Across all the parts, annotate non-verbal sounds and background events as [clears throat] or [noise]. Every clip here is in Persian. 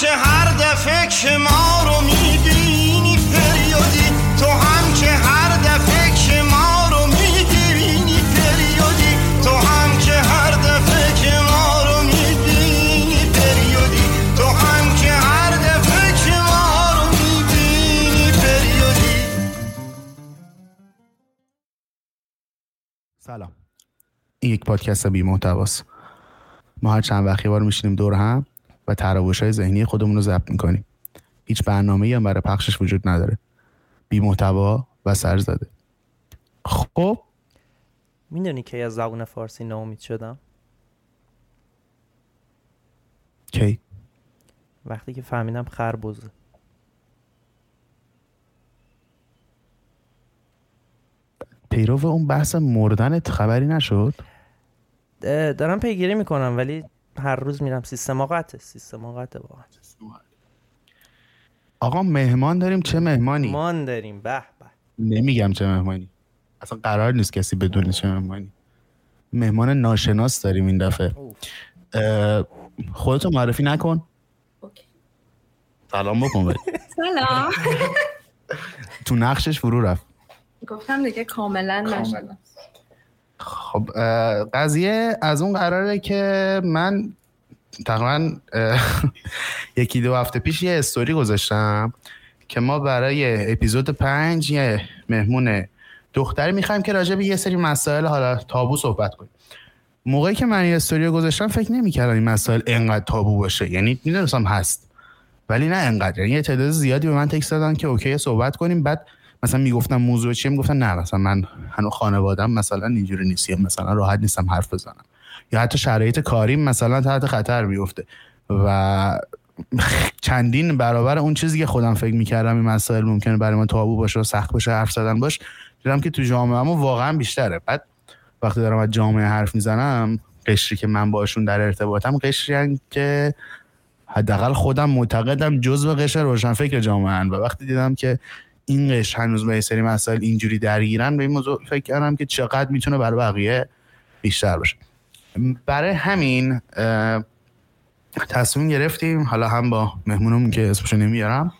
که هر دفعه که ما رو می‌بینی فریادی تو هم که هر دفعه که ما رو می‌بینی فریادی تو هم که هر دفعه که ما رو می‌بینی فریادی تو هم که هر دفعه که ما رو می‌بینی فریادی سلام. این یک پادکست بی محتواست. ما هر چند وقتی بار میشینیم دور هم. و تراوش های ذهنی خودمون رو ضبط می‌کنیم. هیچ برنامه هم برای پخشش وجود نداره. بی محتوا و سرزده خب؟ می‌دونی که از زبون فارسی ناامید شدم؟ کی؟ وقتی که فهمیدم خربزه. پیرو اون بحث مردنت خبری نشد؟ دارم پیگیری می‌کنم ولی هر روز میرم. سیستم قطعه سیستم قطعه واقعا. آقا مهمان داریم. چه مهمانی؟ مان داریم. به به. نمیگم چه مهمانی. اصلا قرار نیست کسی بدونه چه مهمانی. مهمان ناشناس داریم این دفعه. خودتو معرفی نکن. اوکی. سلام بکن. [laughs] سلام. تو نقشش فرو رفت. گفتم دیگه کاملا نشدم خب قضیه از اون قراره که من تقریبا [laughs] یکی دو هفته پیش یه استوری گذاشتم که ما برای اپیزود پنج یه مهمون دختری می‌خوایم که راجع به یه سری مسائل حالا تابو صحبت کنیم. موقعی که من یه استوری گذاشتم فکر نمی‌کردم این مسائل انقدر تابو باشه. یعنی می‌دونستم هست ولی نه انقدر. یعنی یه تعداد زیادی به من تکست دادن که اوکی صحبت کنیم. بعد مثلا می‌گفتم موضوع چیه؟ می‌گفتن نه مثلا من هنوز خانوادم مثلا اینجوری نیست یا مثلا راحت نیستم حرف بزنم. یا حتی شرایط کاریم مثلا تحت خطر میفته و چندین برابر اون چیزی که خودم فکر می‌کردم این مسائل ممکنه برای من تابو باشه و سخت باشه حرف زدن باش دیدم که تو جامعه واقعا بیشتره. بعد وقتی دارم از جامعه حرف می‌زنم قشری که من باشون در ارتباطم قشری که حداقل خودم معتقدم جزء قشر روشنفکر جامعه. و وقتی دیدم که این قشر هنوز به سری مسائل اینجوری درگیرن به این موضوع فکر کردم که چقدر می‌تونه برای بقیه بیشتر باشه. برای همین تصمیم گرفتیم حالا هم با مهمونمون که اسمشو نمیارم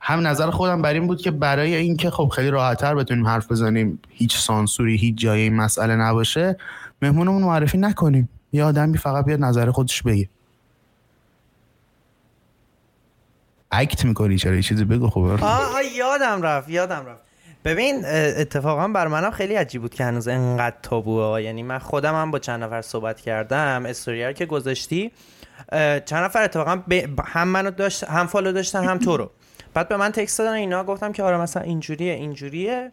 هم نظر خودم بر این بود که برای اینکه خب خیلی راحتتر بتونیم حرف بزنیم هیچ سانسوری هیچ جای این مسئله نباشه مهمونمون معرفی نکنیم. یه آدمی فقط بیاد نظر خودش بگه. اکت می‌کنی چرا یه چیزی بگو خب آه یادم رفت یادم رفت. ببین اتفاقا بر منم خیلی عجیب بود که هنوز انقدر تابوه یعنی من خودم هم با چند نفر صحبت کردم استوری رو که گذاشتی چند نفر اتفاقا هم منو داشت هم فالو داشتن هم تو رو. بعد به من تکست دادن اینا گفتم که آره مثلا اینجوریه اینجوریه.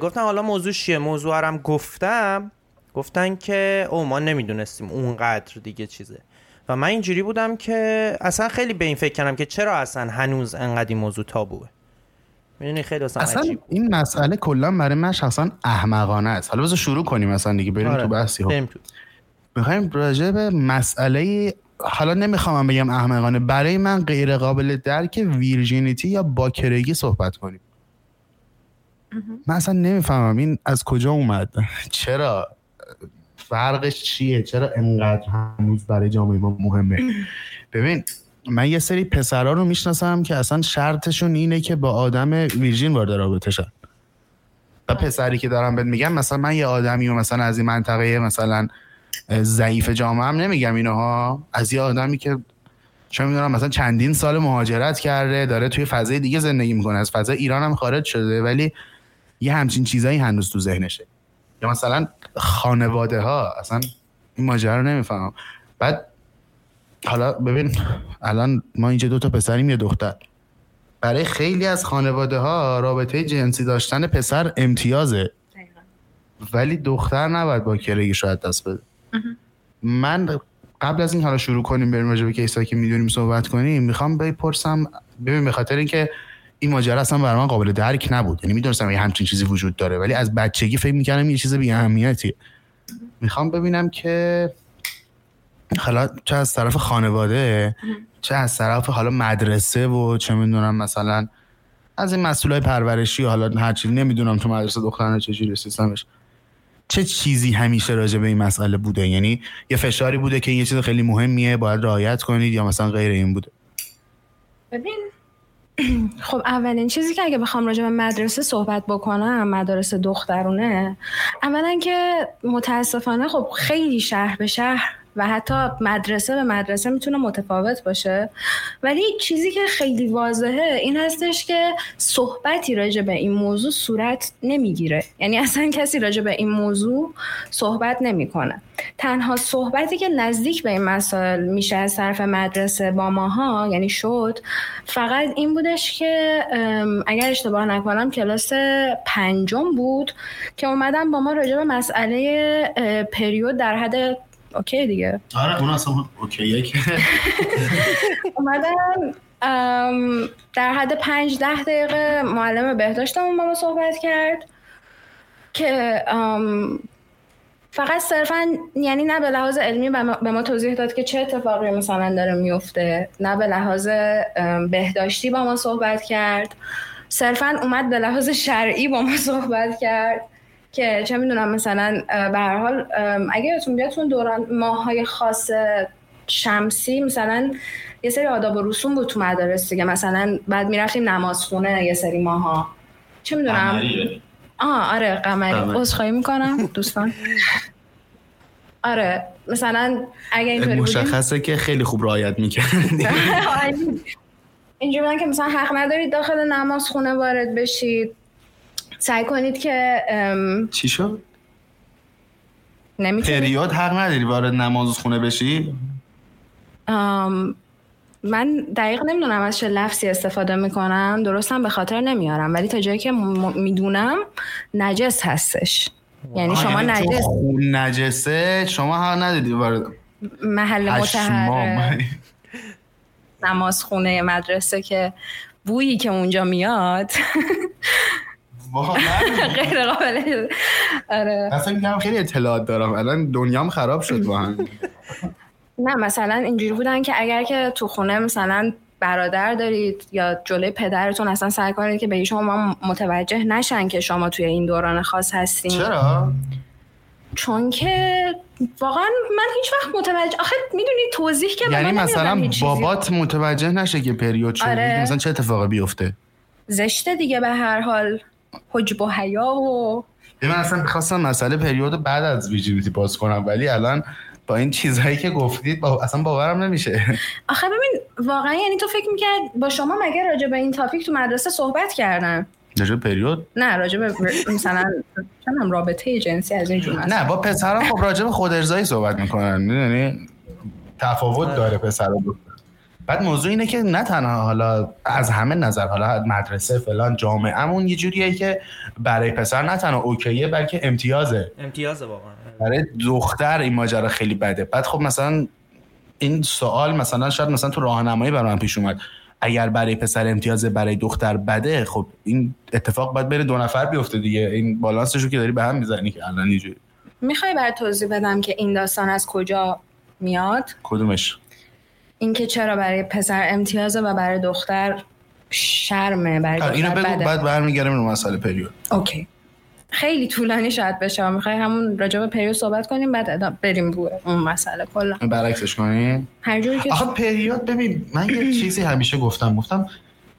گفتم حالا موضوع چیه؟ موضوع هم گفتم. گفتن که او ما نمی‌دونستیم اونقدر دیگه چیزه. و من اینجوری بودم که اصلا خیلی به این فکر کردم که چرا اصلا هنوز انقدر این موضوع تابوه. می‌دونی خیلی اصلا, اصلا این مسئله کلا برای من شخصا احمقانه است. حالا بذار شروع کنیم اصلا دیگه بریم آره. تو بحثی ها تو. می‌خوایم راجع به مسئله حالا نمی‌خوام بگم احمقانه برای من غیر قابل درک ویرجینیتی یا باکرگی صحبت کنیم. من اصلا نمی‌فهمم این از کجا اومد. [laughs] چرا؟ فرقش چیه؟ چرا انقدر هنوز برای جامعه ما مهمه؟ ببین من یه سری پسرا رو می‌شناسم که اصلا شرطشون اینه که با آدم ویرژین وارد رابطه شن. و پسری که دارم بهت میگم مثلا من یه آدمی و مثلا از این منطقه مثلا ضعیف جامعه هم نمیگم اینها. از یه آدمی که چه می‌دونم مثلا چندین سال مهاجرت کرده داره توی فضای دیگه زندگی می‌کنه. از فضای ایران هم خارج شده ولی یه همچین چیزایی هنوز تو ذهنشه. یا مثلا خانواده ها اصلا این ماجرا رو نمی‌فهمم. بعد حالا ببین الان ما اینجا دو تا پسریم یه دختر. برای خیلی از خانواده ها رابطه جنسی داشتن پسر امتیازه. ولی دختر نباید با کرگی شاید دست بده. من قبل از این حالا شروع کنیم بریم راجع به کیسایی که می‌دونیم صحبت کنیم می‌خوام بپرسم ببین به خاطر اینکه این ماجرا اصلا برای من قابل درک نبود. یعنی می‌دونستم یه همچین چیزی وجود داره ولی از بچگی فکر می‌کردم یه چیز بی می‌خوام ببینم که حالا چه از طرف خانواده چه از طرف حالا مدرسه و چه می‌دونم مثلا از این مسئولای پرورشی حالا هر چیزی. نمی‌دونم تو مدرسه دخترانه چجوری سیستمش. چه چیزی همیشه راجع به این مسئله بوده؟ یعنی یه فشاری بوده که یه چیز خیلی مهمیه باید رعایت کنید یا مثلا غیر این بوده؟ ببین [clears throat] خب اولین چیزی که اگه بخوام راجع به مدرسه صحبت بکنم مدارس دخترونه. اولا که متاسفانه خب خیلی شهر به شهر و حتی مدرسه به مدرسه می‌تونه متفاوت باشه. ولی چیزی که خیلی واضحه این هستش که صحبتی راجع به این موضوع صورت نمی‌گیره. یعنی اصلا کسی راجع به این موضوع صحبت نمی‌کنه. تنها صحبتی که نزدیک به این مسائل میشه از طرف مدرسه با ماها یعنی شد فقط این بودش که اگر اشتباه نکنم کلاس پنجم بود که اومدم با ما راجع به مسئله پریود در حد اوکی دیگه. آره اون اصلا اوکیه که. اومدم ام، در حد پنج ده دقیقه معلم بهداشتمون با ما صحبت کرد که ام، فقط صرفا یعنی نه به لحاظ علمی به ما- توضیح داد که چه اتفاقی مثلا داره میفته نه به لحاظ بهداشتی با ما صحبت کرد. صرفا اومد به لحاظ شرعی با ما صحبت کرد. که چه می‌دونم مثلا به هر حال اگه یادتون بیاد تو دوران ماهای خاص شمسی مثلا یه سری آداب و رسوم بود تو مدارس دیگه. مثلا بعد می‌رفتیم نمازخونه یه سری ماها. چه می‌دونم؟ آه آره قمری. عذرخواهی می‌کنم دوستان. آره مثلا اگه اینطوری مشخصه که خیلی خوب رعایت می‌کردی. [laughs] آره. اینجوری که مثلا حق ندارید داخل نماز خونه وارد بشید. سعی کنید که ام، چی شد؟ نمی‌تونید. پریود حق نداری وارد نماز خونه بشی؟ ام، من دقیق نمی‌دونم از چه لفظی استفاده می‌کنم درستم به خاطر نمیارم ولی تا جایی که م- می‌دونم نجس هستش. یعنی شما چون نجس. نجسه شما حق نداری وارد محل متحر نماز خونه مدرسه که بویی که اونجا میاد. [laughs] واقعا. [laughs] غیر قابل آره. من فکر خیلی اطلاعات دارم. الان دنیام خراب شد با هم نه مثلا اینجوری بودن که اگر که تو خونه مثلا برادر دارید یا جلوی پدرتون اصلا سعی کنید که به شما متوجه نشن که شما توی این دوران خاص هستین. چرا؟ چون که واقعا من هیچ وقت متوجه آخه می‌دونی توضیح که یعنی مثلا. بابات متوجه نشه که پریود شدی آره. مثلا چه اتفاقی بیفته؟ زشته دیگه به هر حال. حجب و حیا و من اصلا می‌خواستم مسئله پریود بعد از ویژیلیتی باز کنم ولی الان با این چیزهایی که گفتید با... اصلا باورم نمیشه. آخه ببین واقعا یعنی تو فکر می‌کرد با شما مگه راجع به این تاپیک تو مدرسه صحبت کردن؟ راجع به پریود؟ نه راجع به مثلا چنم رابطه جنسی از این جور مسائل. نه با پسرا خب راجع به خود ارضایی صحبت می‌کنن می‌دونی؟ تفاوت داره پسر و دختر. بعد موضوع اینه که نه تنها حالا از همه نظر حالا مدرسه فلان جامعهمون یه جوریه که برای پسر نه تنها اوکیه بلکه امتیازه. امتیاز واقعا. برای دختر این ماجرا خیلی بده. بعد خب مثلا این سوال مثلا شاید مثلا تو راهنمایی برای من پیش اومد. اگر برای پسر امتیاز برای دختر بده خب این اتفاق باید بین دو نفر بیفته دیگه. این بالانسشو که داری به هم می‌زنی که الان اینجوری. می‌خوای برات توضیح بدم که این داستان از کجا میاد؟ کدومش؟ اینکه چرا برای پسر امتیازه و برای دختر شرمه برای آره، اینو دختر بگو بده. بعد برمیگردیم رو مسئله پریود. اوکی. خیلی طولانی شاید بشه. می‌خوای همون راجع به پریود صحبت کنیم؟ بعد بریم رو اون مسئله کلا. برعکسش کنیم؟ هر جوری که آخه پریود ببین من یه [clears throat] چیزی همیشه گفتم. گفتم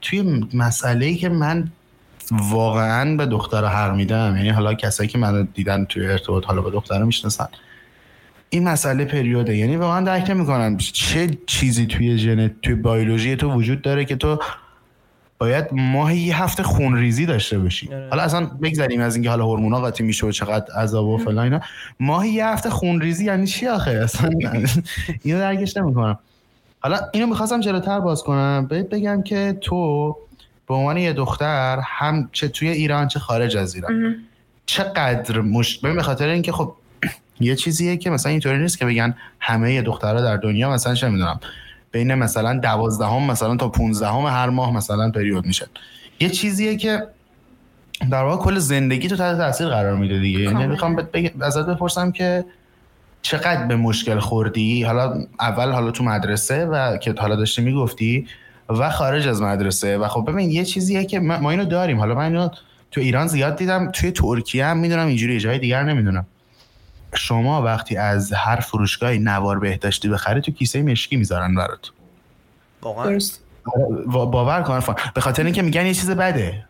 توی مسئله ای که من واقعا به دختر حق میدم یعنی حالا کسایی که منو دیدن توی ارتباط حالا به دختر می‌شناسن این مسئله پریوده. یعنی واقعا درک نمی‌کنن چه چیزی توی ژن توی بیولوژی تو وجود داره که تو باید ماهی یه هفته خونریزی داشته باشی. آره. حالا اصلا بگذریم از اینکه حالا هورمونا قاطی میشه و چقدر عذاب و فلان اینا. ماهی یه هفته خونریزی یعنی چی آخه؟ اصلا اینو درکش نمی‌کنم. حالا اینو می‌خواستم جلوتر باز کنم. بهت بگم که تو به عنوان یه دختر هم چه توی ایران چه خارج از ایران. چقدر مش... به خاطر اینکه خب یه چیزیه که مثلا اینطوری نیست که بگن همه دخترها در دنیا مثلا چه می‌دونم بین مثلا دوازدهم مثلا تا پونزدهم هر ماه مثلا پریود میشن یه چیزیه که در واقع کل زندگی تو تحت تاثیر قرار میده دیگه. یعنی. می‌خوام ازت بپرسم که چقدر به مشکل خوردی؟ حالا اول حالا تو مدرسه و که حالا داشتی می‌گفتی و خارج از مدرسه. و خب ببین یه چیزیه که ما ما اینو داریم. حالا من اینو تو ایران زیاد دیدم توی ترکیه هم می‌دونم اینجوری جای دیگر نمی‌دونم. شما وقتی از هر فروشگاهی نوار بهداشتی بخری تو کیسه مشکی می‌ذارن برات. واقعا. آره، باور کن به خاطر اینکه میگن یه چیز بده.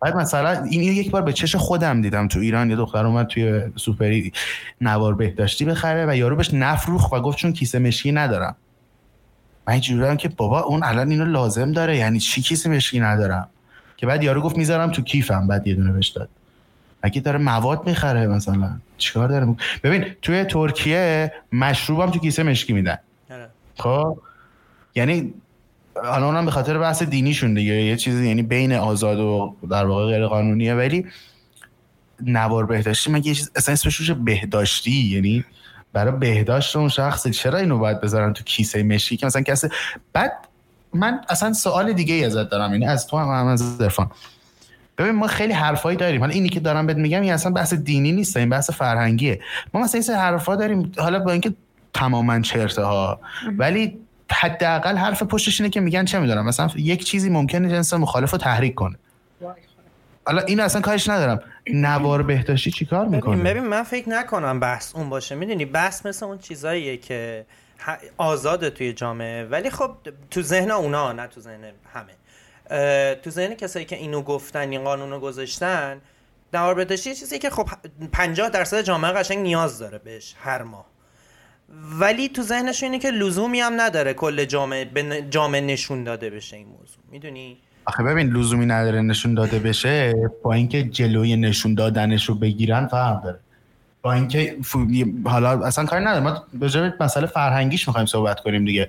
بعد مثلا این یک بار به چش خودم دیدم تو ایران یه دختر اومد توی سوپری نوار بهداشتی بخره و یارو بهش نفروخ و گفت چون کیسه مشکی ندارم. من اینجوری که بابا اون الان اینو لازم داره. یعنی چی کیسه مشکی ندارم؟ که بعد یارو گفت می‌ذارم تو کیفم. بعد یه دونه بهش داد. اگه داره مواد می‌خره مثلا. چیکار داره ببین توی ترکیه مشروبم تو کیسه مشکی میدن. آره. خب؟ یعنی حالا اونم به خاطر بحث دینیشون دیگه. یه چیزی یعنی بین آزاد و در واقع غیر قانونیه ولی نوار بهداشتی مگه یه چیز اصلا اسمش بهداشتی؟ یعنی برای بهداشت اون شخص چرا اینو باید بذارن تو کیسه مشکی؟ که مثلا کسی بعد من اصلا سوال دیگه ای ازت دارم. یعنی از تو هم, هم از درفان ببین ما خیلی حرفایی داریم. حالا اینی که دارم بهت میگم این اصلا بحث دینی نیست این بحث فرهنگیه. ما مثلا این حرفا داریم حالا با اینکه تماما چرته ها ولی حداقل حرف پشتش اینه که میگن چه می‌دونم. مثلا یک چیزی ممکنه جنس مخالف رو تحریک کنه. حالا این اصلا کارش ندارم. نوار بهداشتی چیکار می‌کنه؟ ببین من فکر نکنم بحث اون باشه. می‌دونی بحث مثل اون چیزاییه که آزاده توی جامعه. ولی خب تو ذهن اونا نه تو ذهن همه. تو ذهن کسایی که اینو گفتن این قانونو گذاشتن نوار بهداشتی چیزی که خب 50 درصد جامعه قشنگ نیاز داره بهش هر ماه. ولی تو ذهنش اینه که لزومی هم نداره کل جامعه به جامعه نشون داده بشه این موضوع. می‌دونی؟ آخه ببین لزومی نداره نشون داده بشه. با اینکه جلوی نشون دادنش رو بگیرن فرق داره. با اینکه حالا اصلا کاری نداره ما به مسئله فرهنگیش می‌خوایم صحبت کنیم دیگه.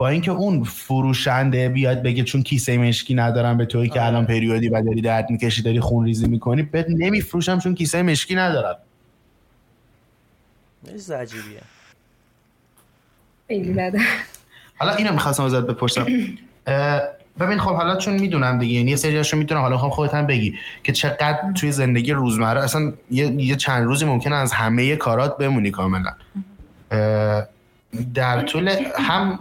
با اینکه اون فروشنده بیاد بگه چون کیسه مشکی ندارم به توی که الان پریودی و داری درد می‌کشی داری خون ریزی می‌کنی بهت نمیفروشم چون کیسه مشکی ندارم. عجیبیه. خیلی بده. حالا اینو می‌خواستم ازت بپرسم. ببین خب حالا چون می‌دونم دیگه یعنی یه سریاشو می‌دونم حالا خب خودت هم بگی که چقدر توی زندگی روزمره اصلا یه, یه چند روزی ممکنه از همه کارات بمونی کاملا. در طول هم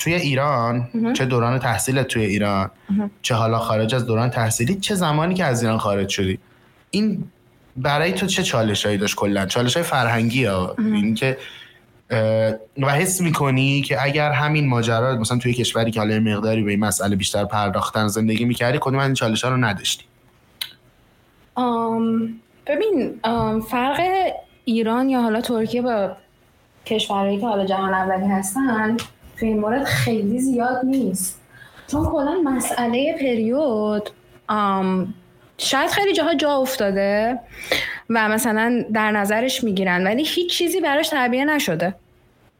توی ایران چه دوران تحصیلت توی ایران چه حالا خارج از دوران تحصیلی چه زمانی که از ایران خارج شدی. این برای تو چه چالشایی داشت کلا؟ چالش های فرهنگی ها این که و حس می‌کنی که اگر همین ماجرا مثلا توی کشوری که حالا مقداری به این مسئله بیشتر پرداختن زندگی می‌کردی کدوم این چالش ها رو نداشتی؟ ببین فرق ایران یا حالا ترکیه با کشورهایی که حالا جهان اولی هستن تو این مورد خیلی زیاد نیست. چون کلا مسئله پریود شاید خیلی جاها جا افتاده و مثلا در نظرش می‌گیرن ولی هیچ چیزی براش تعبیه نشده.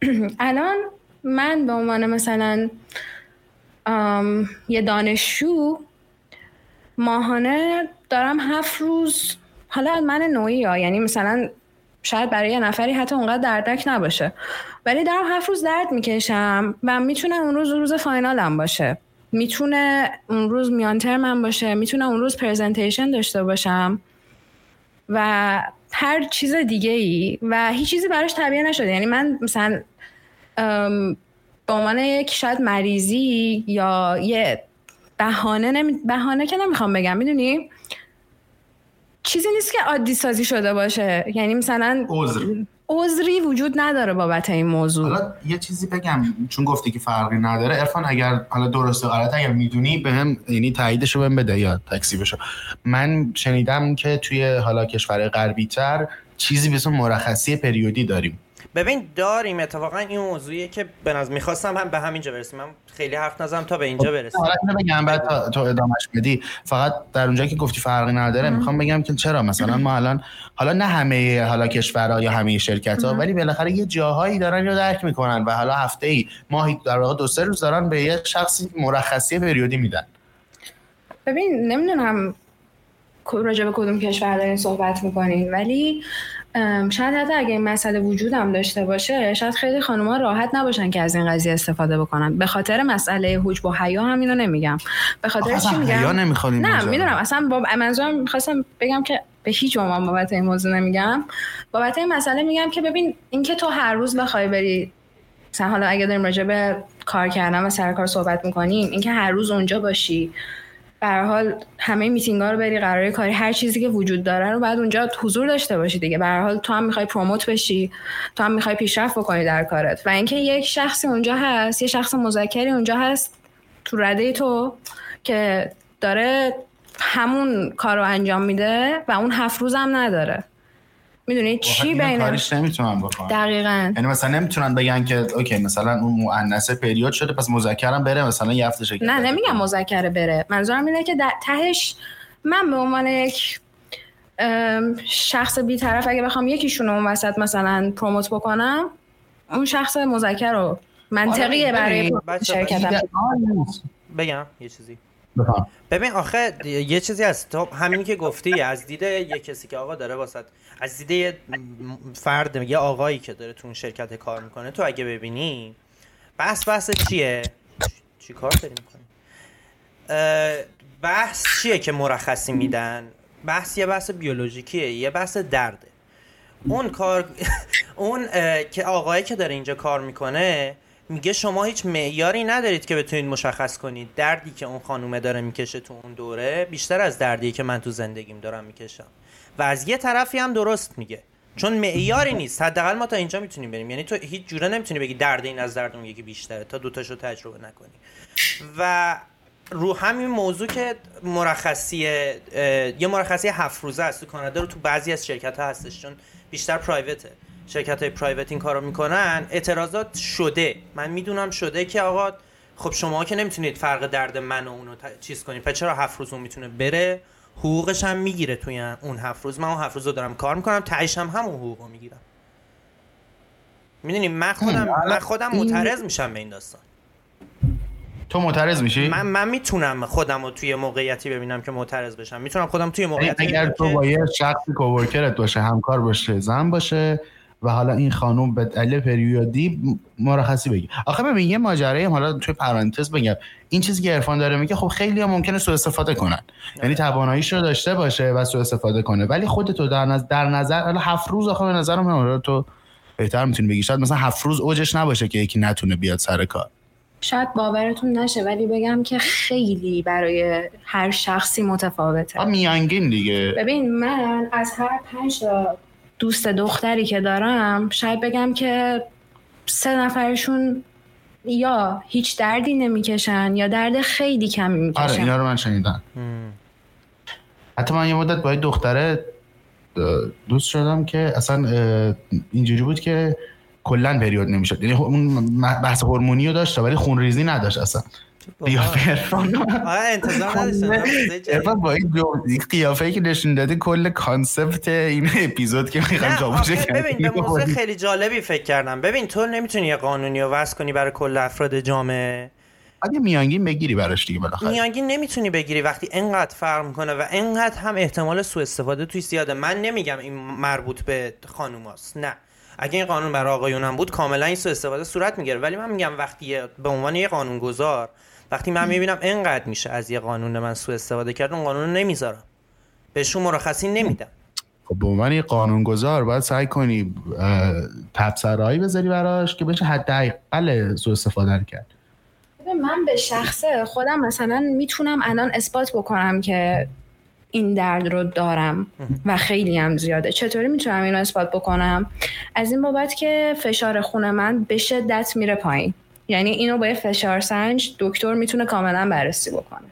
[clears throat] الان من به عنوان مثلا یه دانشجو ماهانه دارم هفت روز حالا من نوعی ها یعنی مثلا شاید برای یه نفری حتی اونقدر دردناک نباشه. ولی دارم هفت روز درد می‌کشم و می‌تونه اون روز روز فاینالم باشه. می‌تونه اون روز میان ترمم باشه. می‌تونه اون روز پرزنتیشن داشته باشم. و هر چیز دیگه ای و هیچ چیزی براش طبیعه نشده. یعنی من مثلا به عنوان یک شاید مریضی یا یه بهانه نمی... بهانه که نمی‌خوام بگم. می‌دونی؟ چیزی نیست که عادی سازی شده باشه. یعنی مثلا عذری. وجود نداره بابت این موضوع. حالا یه چیزی بگم چون گفتی که فرقی نداره. ارفان اگر حالا درست غلط اگر می‌دونی به هم یعنی تاییدشو بهم بده یا تکسیبشو من شنیدم که توی حالا کشور غربی تر چیزی به اسم مرخصی پریودی داریم. ببین داریم اتفاقا این موضوعیه که به نظر می‌خواستم هم به همینجا برسیم. من خیلی حرف نزدم تا به اینجا خب، برسیم. حالا اینو بگم بعد تو ادامش بدی. فقط در اونجا که گفتی فرقی نداره می‌خوام بگم که چرا؟ مثلا ما الان حالا نه همه حالا کشورها یا همه شرکت ها ولی بالاخره یه جاهایی دارن رو درک می‌کنن و حالا هفته ای ماهی در واقع دو سه روز دارن به یه شخصی مرخصی پریودی میدن. ببین نمی‌دونم راجع به کدوم کشور دارین صحبت می‌کنین ولی شاید حتی اگه این مسئله وجودم داشته باشه شاید خیلی خانوما راحت نباشن که از این قضیه استفاده بکنن. به خاطر مسئله حجب و حیا هم اینو نمیگم. به خاطر چی میگم؟ نه می‌دونم. اصلا با منظورم می‌خواستم بگم که به هیچ عنوان بابت این موضوع نمیگم. بابت این مسئله میگم که ببین اینکه تو هر روز بخوای بری مثلا حالا اگه داریم راجع به کار کردن و سر کار صحبت می‌کنیم اینکه هر روز اونجا باشی. به حال همه میتینگ ها رو بری قرار کاری هر چیزی که وجود داره رو بعد اونجا حضور داشته باشی دیگه. به حال تو هم می‌خوای پروموت بشی تو هم می‌خوای پیشرفت بکنی در کارت. و اینکه یک شخصی اونجا هست یه شخص مذکری اونجا هست تو رده تو که داره همون کار رو انجام میده و اون هفت روز هم نداره. می‌دونی چی اینو بین کاریش نمی‌تونن بکنن دقیقا یعنی مثلا نمی‌تونن بگن که اوکی مثلا اون مؤنث پریود شده پس مذکرم بره مثلا یه هفته شکل نه. نمیگم مذکره بره منظورم اینه که در تهش من به عنوان یک شخص بیطرف اگه بخوام یکیشون رو اون وسط مثلا پروموت بکنم اون شخص مذکر رو منطقیه آره، برای نیست. بگم یه چیزی ببین آخه یه چیزی هست. تو همینی که گفتی از دید یه کسی که آقا داره واسط از دید یه فرد یه آقایی که داره تو اون شرکت کار می‌کنه تو اگه ببینی بحث بحث چیه؟ چی کار داری می‌کنی؟ بحث چیه که مرخصی میدن؟ بحث یه بحث بیولوژیکیه یه بحث درده. اون کار [laughs] اون که آقایی که داره اینجا کار می‌کنه میگه شما هیچ معیاری ندارید که بتونید مشخص کنید. دردی که اون خانومه داره می‌کشه تو اون دوره بیشتر از دردی که من تو زندگیم دارم می‌کشم. و از یه طرفی هم درست میگه. چون معیاری نیست. حداقل ما تا اینجا می‌تونیم بریم. یعنی تو هیچ جوره نمی‌تونی بگی درد این از درد اون یکی بیشتره. تا دوتاشو تجربه نکنی. و رو همین موضوع که مرخصی یه مرخصی هفت روزه است تو کانادا رو تو بعضی از شرکت ها هستش. چون بیشتر پرایوته شرکت های پرایوت این کارو می‌کنن اعتراضات شده. من می‌دونم شده که آقا خب شما که نمی‌تونید فرق درد من و اونو چیز کنید پس چرا هفت روز اون می‌تونه بره؟ حقوقش هم می‌گیره توی اون هفت روز. من اون هفت روز رو دارم کار می‌کنم تهش هم همون حقوق رو می‌گیرم. می‌دونی من خودم من خودم معترض میشم به این داستان. تو معترض میشی؟ من من می‌تونم خودم رو توی موقعیتی ببینم که معترض بشم. می‌تونم خودم توی یعنی موقعیتی اگر تو با یه شخصی کوورکرت باشه همکار باشه زن باشه و حالا این خانوم به دلیل پریودی مرخصی بگی. آخه ببین یه ماجرایی حالا توی پرانتز بگم. این چیزی که عرفان داره میگه خب خیلی هم ممکنه سوء استفاده کنن. یعنی تواناییش رو داشته باشه و سوء استفاده کنه. ولی خودتو در نظر در نظر حالا هفت روز آخه به نظرم تو بهتر می‌تونی بگی. شاید مثلا هفت روز اوجش نباشه که یکی نتونه بیاد سر کار. شاید باورتون نشه ولی بگم که خیلی برای هر شخصی متفاوته. میانگین دیگه. ببین من از هر پنج دوست دختری که دارم شاید بگم که سه نفرشون یا هیچ دردی نمی‌کشن یا درد خیلی کمی آره می‌کشن اینا رو من شنیدم. حتی من یه مدت با یه دختره دوست شدم که اصلا اینجوری بود که کلا پریود نمی‌شد. یعنی اون بحث هورمونی رو داشت ولی خونریزی نداشت اصلا. قیافه عرفان. آره انتظار نداشتم. با این قیافه که نشون داده کل کانسپت این اپیزود که می‌خوایم نه جابجا آخه ببین به موضوع خیلی جالبی فکر کردم. ببین تو نمی‌تونی یه قانونی رو وضع کنی برای کل افراد جامعه؟ اگه میانگین بگیری براش دیگه بالاخره. میانگین نمی‌تونی بگیری وقتی انقدر فرق می‌کنه و انقدر هم احتمال سوء استفاده توی زیاده. من نمیگم این مربوط به خانوماست نه. اگه این قانون برای آقایون هم بود کاملا این سوء استفاده صورت می‌گیره ولی من میگم وقتی به عنوان یه قانون گذار وقتی من می‌بینم انقدر میشه از یه قانون من سوء استفاده کرد اون قانون رو نمی‌ذارم. بهشون مرخصی نمیدم. خب به عنوان یه قانونگذار باید سعی کنی تبصرهایی بذاری براش که بشه حداقل سوء استفاده رو کرد من به شخصه خودم مثلا می‌تونم الان اثبات بکنم که این درد رو دارم و خیلی هم زیاده. چطوری می‌تونم اینو اثبات بکنم؟ از این بابت که فشار خون من به شدت میره پایین. یعنی اینو با فشار سنج دکتر می‌تونه کاملا بررسی بکنه.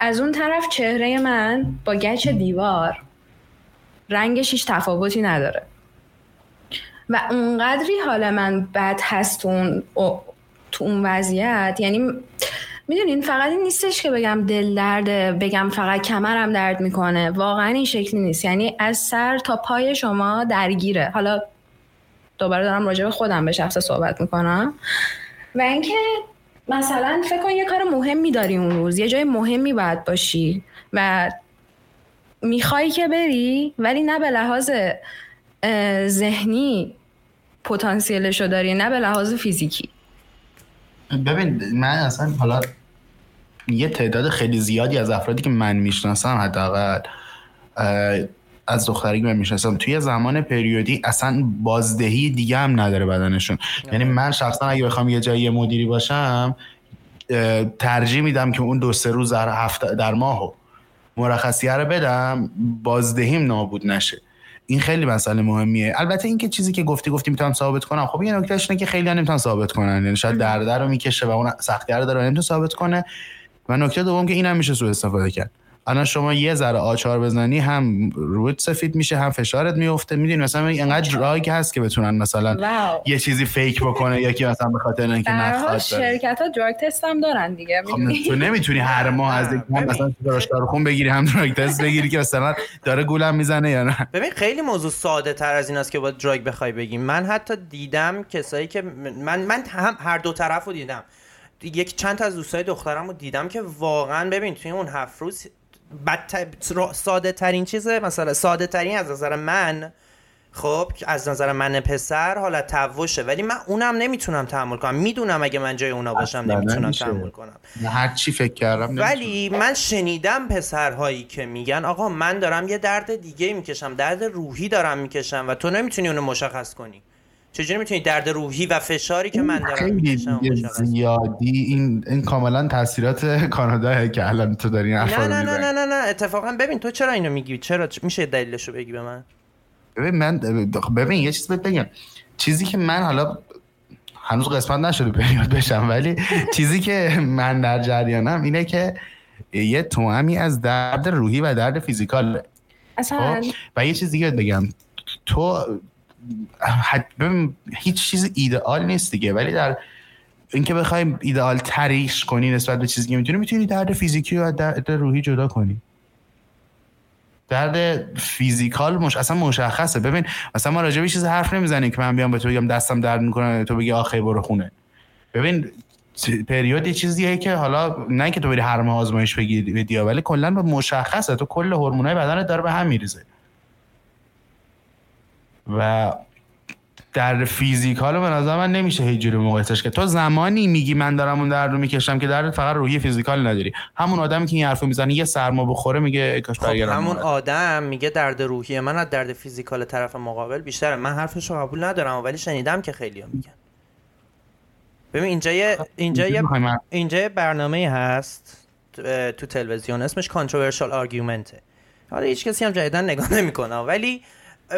از اون طرف چهره من با گچ دیوار رنگش هیچ تفاوتی نداره. و اونقدری حال من بد هست تو اون, تو اون وضعیت یعنی می‌دونین فقط این نیستش که بگم دل درده بگم فقط کمرم درد می‌کنه واقعا این شکلی نیست. یعنی از سر تا پای شما درگیره. حالا دوباره دارم راجع به خودم به شخص صحبت می‌کنم. و اینکه مثلا فکر کن یه کار مهمی داری اون روز یه جای مهمی باید باشی و می‌خوای که بری ولی نه به لحاظ ذهنی پتانسیلش داری نه به لحاظ فیزیکی. ببین من اصلا حالا یه تعداد خیلی زیادی از افرادی که من می‌شناسم حداقل از دختری که من می‌شناسم توی زمان پریودی اصلا بازدهی دیگه هم نداره بدنشون. یعنی من شخصا اگه بخوام یه جایی مدیری باشم ترجیح میدم که اون دو سه روز در هفته در ماهو مرخصیه رو بدم بازدهیم نابود نشه. این خیلی مسئله مهمیه. البته اینکه چیزی که گفتی گفتی می‌تونم ثابت کنم. خب یه نکتهش اینه که خیلی نمی‌تونن ثابت کنن. یعنی شاید درد رو می‌کشه و اون سختی رو داره نمی‌تونه ثابت کنه. و نکته دوم که این هم میشه سوء استفاده کرد. الان شما یه ذره آچار بزنی هم رود سفید میشه هم فشارت میفته. می‌دونی مثلا اینقدر دراگ هست که بتونن مثلا واو. یه چیزی فیک بکنه یکی مثلا به خاطر اینکه نخواد. شرکت ها دراگ تست هم دارن دیگه خب می‌دونی؟ تو نمی‌تونی هر ماه از یک مثلا دارشگاه خون بگیری هم دراگ تست بگیری که مثلا داره گولم می‌زنه یا نه. ببین خیلی موضوع ساده تر از این است که با دراگ بخوای بگیم من حتی دیدم کسایی که من من هم هر دو طرف رو دیدم. یک چند تا از دوستای دخترم رو دیدم که واقعا ببین توی اون هفت روز بدتر ساده ترین چیزه؟ مثلا ساده ترین از نظر من خب از نظر من پسر حالت تحوشه ولی من اونم نمی‌تونم تحمل کنم. می‌دونم اگه من جای اونا باشم نمی‌تونم نمیشه. تحمل کنم. هر چی فکر کردم نمی‌تونم. ولی من شنیدم پسرهایی که میگن آقا من دارم یه درد دیگه می‌کشم درد روحی دارم می‌کشم و تو نمی‌تونی اونو مشخص کنی. چجوری می‌تونی درد روحی و فشاری که من دارم خیلی می‌کشم؟ زیادی. این این کاملا تاثیرات کانادا که الان تو داری نه نه نه. نه نه نه. اتفاقا ببین تو چرا اینو میگی؟ چرا میشه دلیلشو بگی به من؟ ببین من ببین یه چیز بهت بگم. چیزی که من حالا هنوز قسمت نشده پریود بشم ولی چیزی که من در جریانم اینه که یه توأمی از درد روحی و درد فیزیکال اصلا. و یه چیز دیگه بگم. تو هیچ چیز ایدئال نیست دیگه ولی در اینکه بخوای ایدئال تریش کنی نسبت به چیزی که می‌تونی می‌تونی درد فیزیکی و درد روحی جدا کنی. درد فیزیکال مش اصلا مشخصه. ببین مثلا ما راجع به چیز حرف نمی‌زنیم که من بیام به تو بگم دستم درد می‌کنه تو بگی آخه برو خونه. ببین پریود یه چیزیه که حالا نه که تو بری هر ماه آزمایش بگیری ولی کلا به مشخصه. تو کل هورمونای بدنت داره به هم میریزه. و در فیزیکال به نظر من نمیشه هیچ جوری مقایسش کرد. تو زمانی میگی من دارم اون درد رو می‌کشم که دردت فقط روحی فیزیکال نداری. همون آدمی که این حرفو می‌زنه یه سرما بخوره میگه کاش خب برگردم همون آدم میگه درد روحی من از درد physical طرف مقابل بیشتره. من حرفش رو قبول ندارم ولی شنیدم که خیلی میگن. ببین اینجا یه اینجا یه اینجا یه برنامه هست تو- تلویزیون اسمش controversial argument ه حالا هیچ کسی هم جدیدا نگاه نمی‌کنه ولی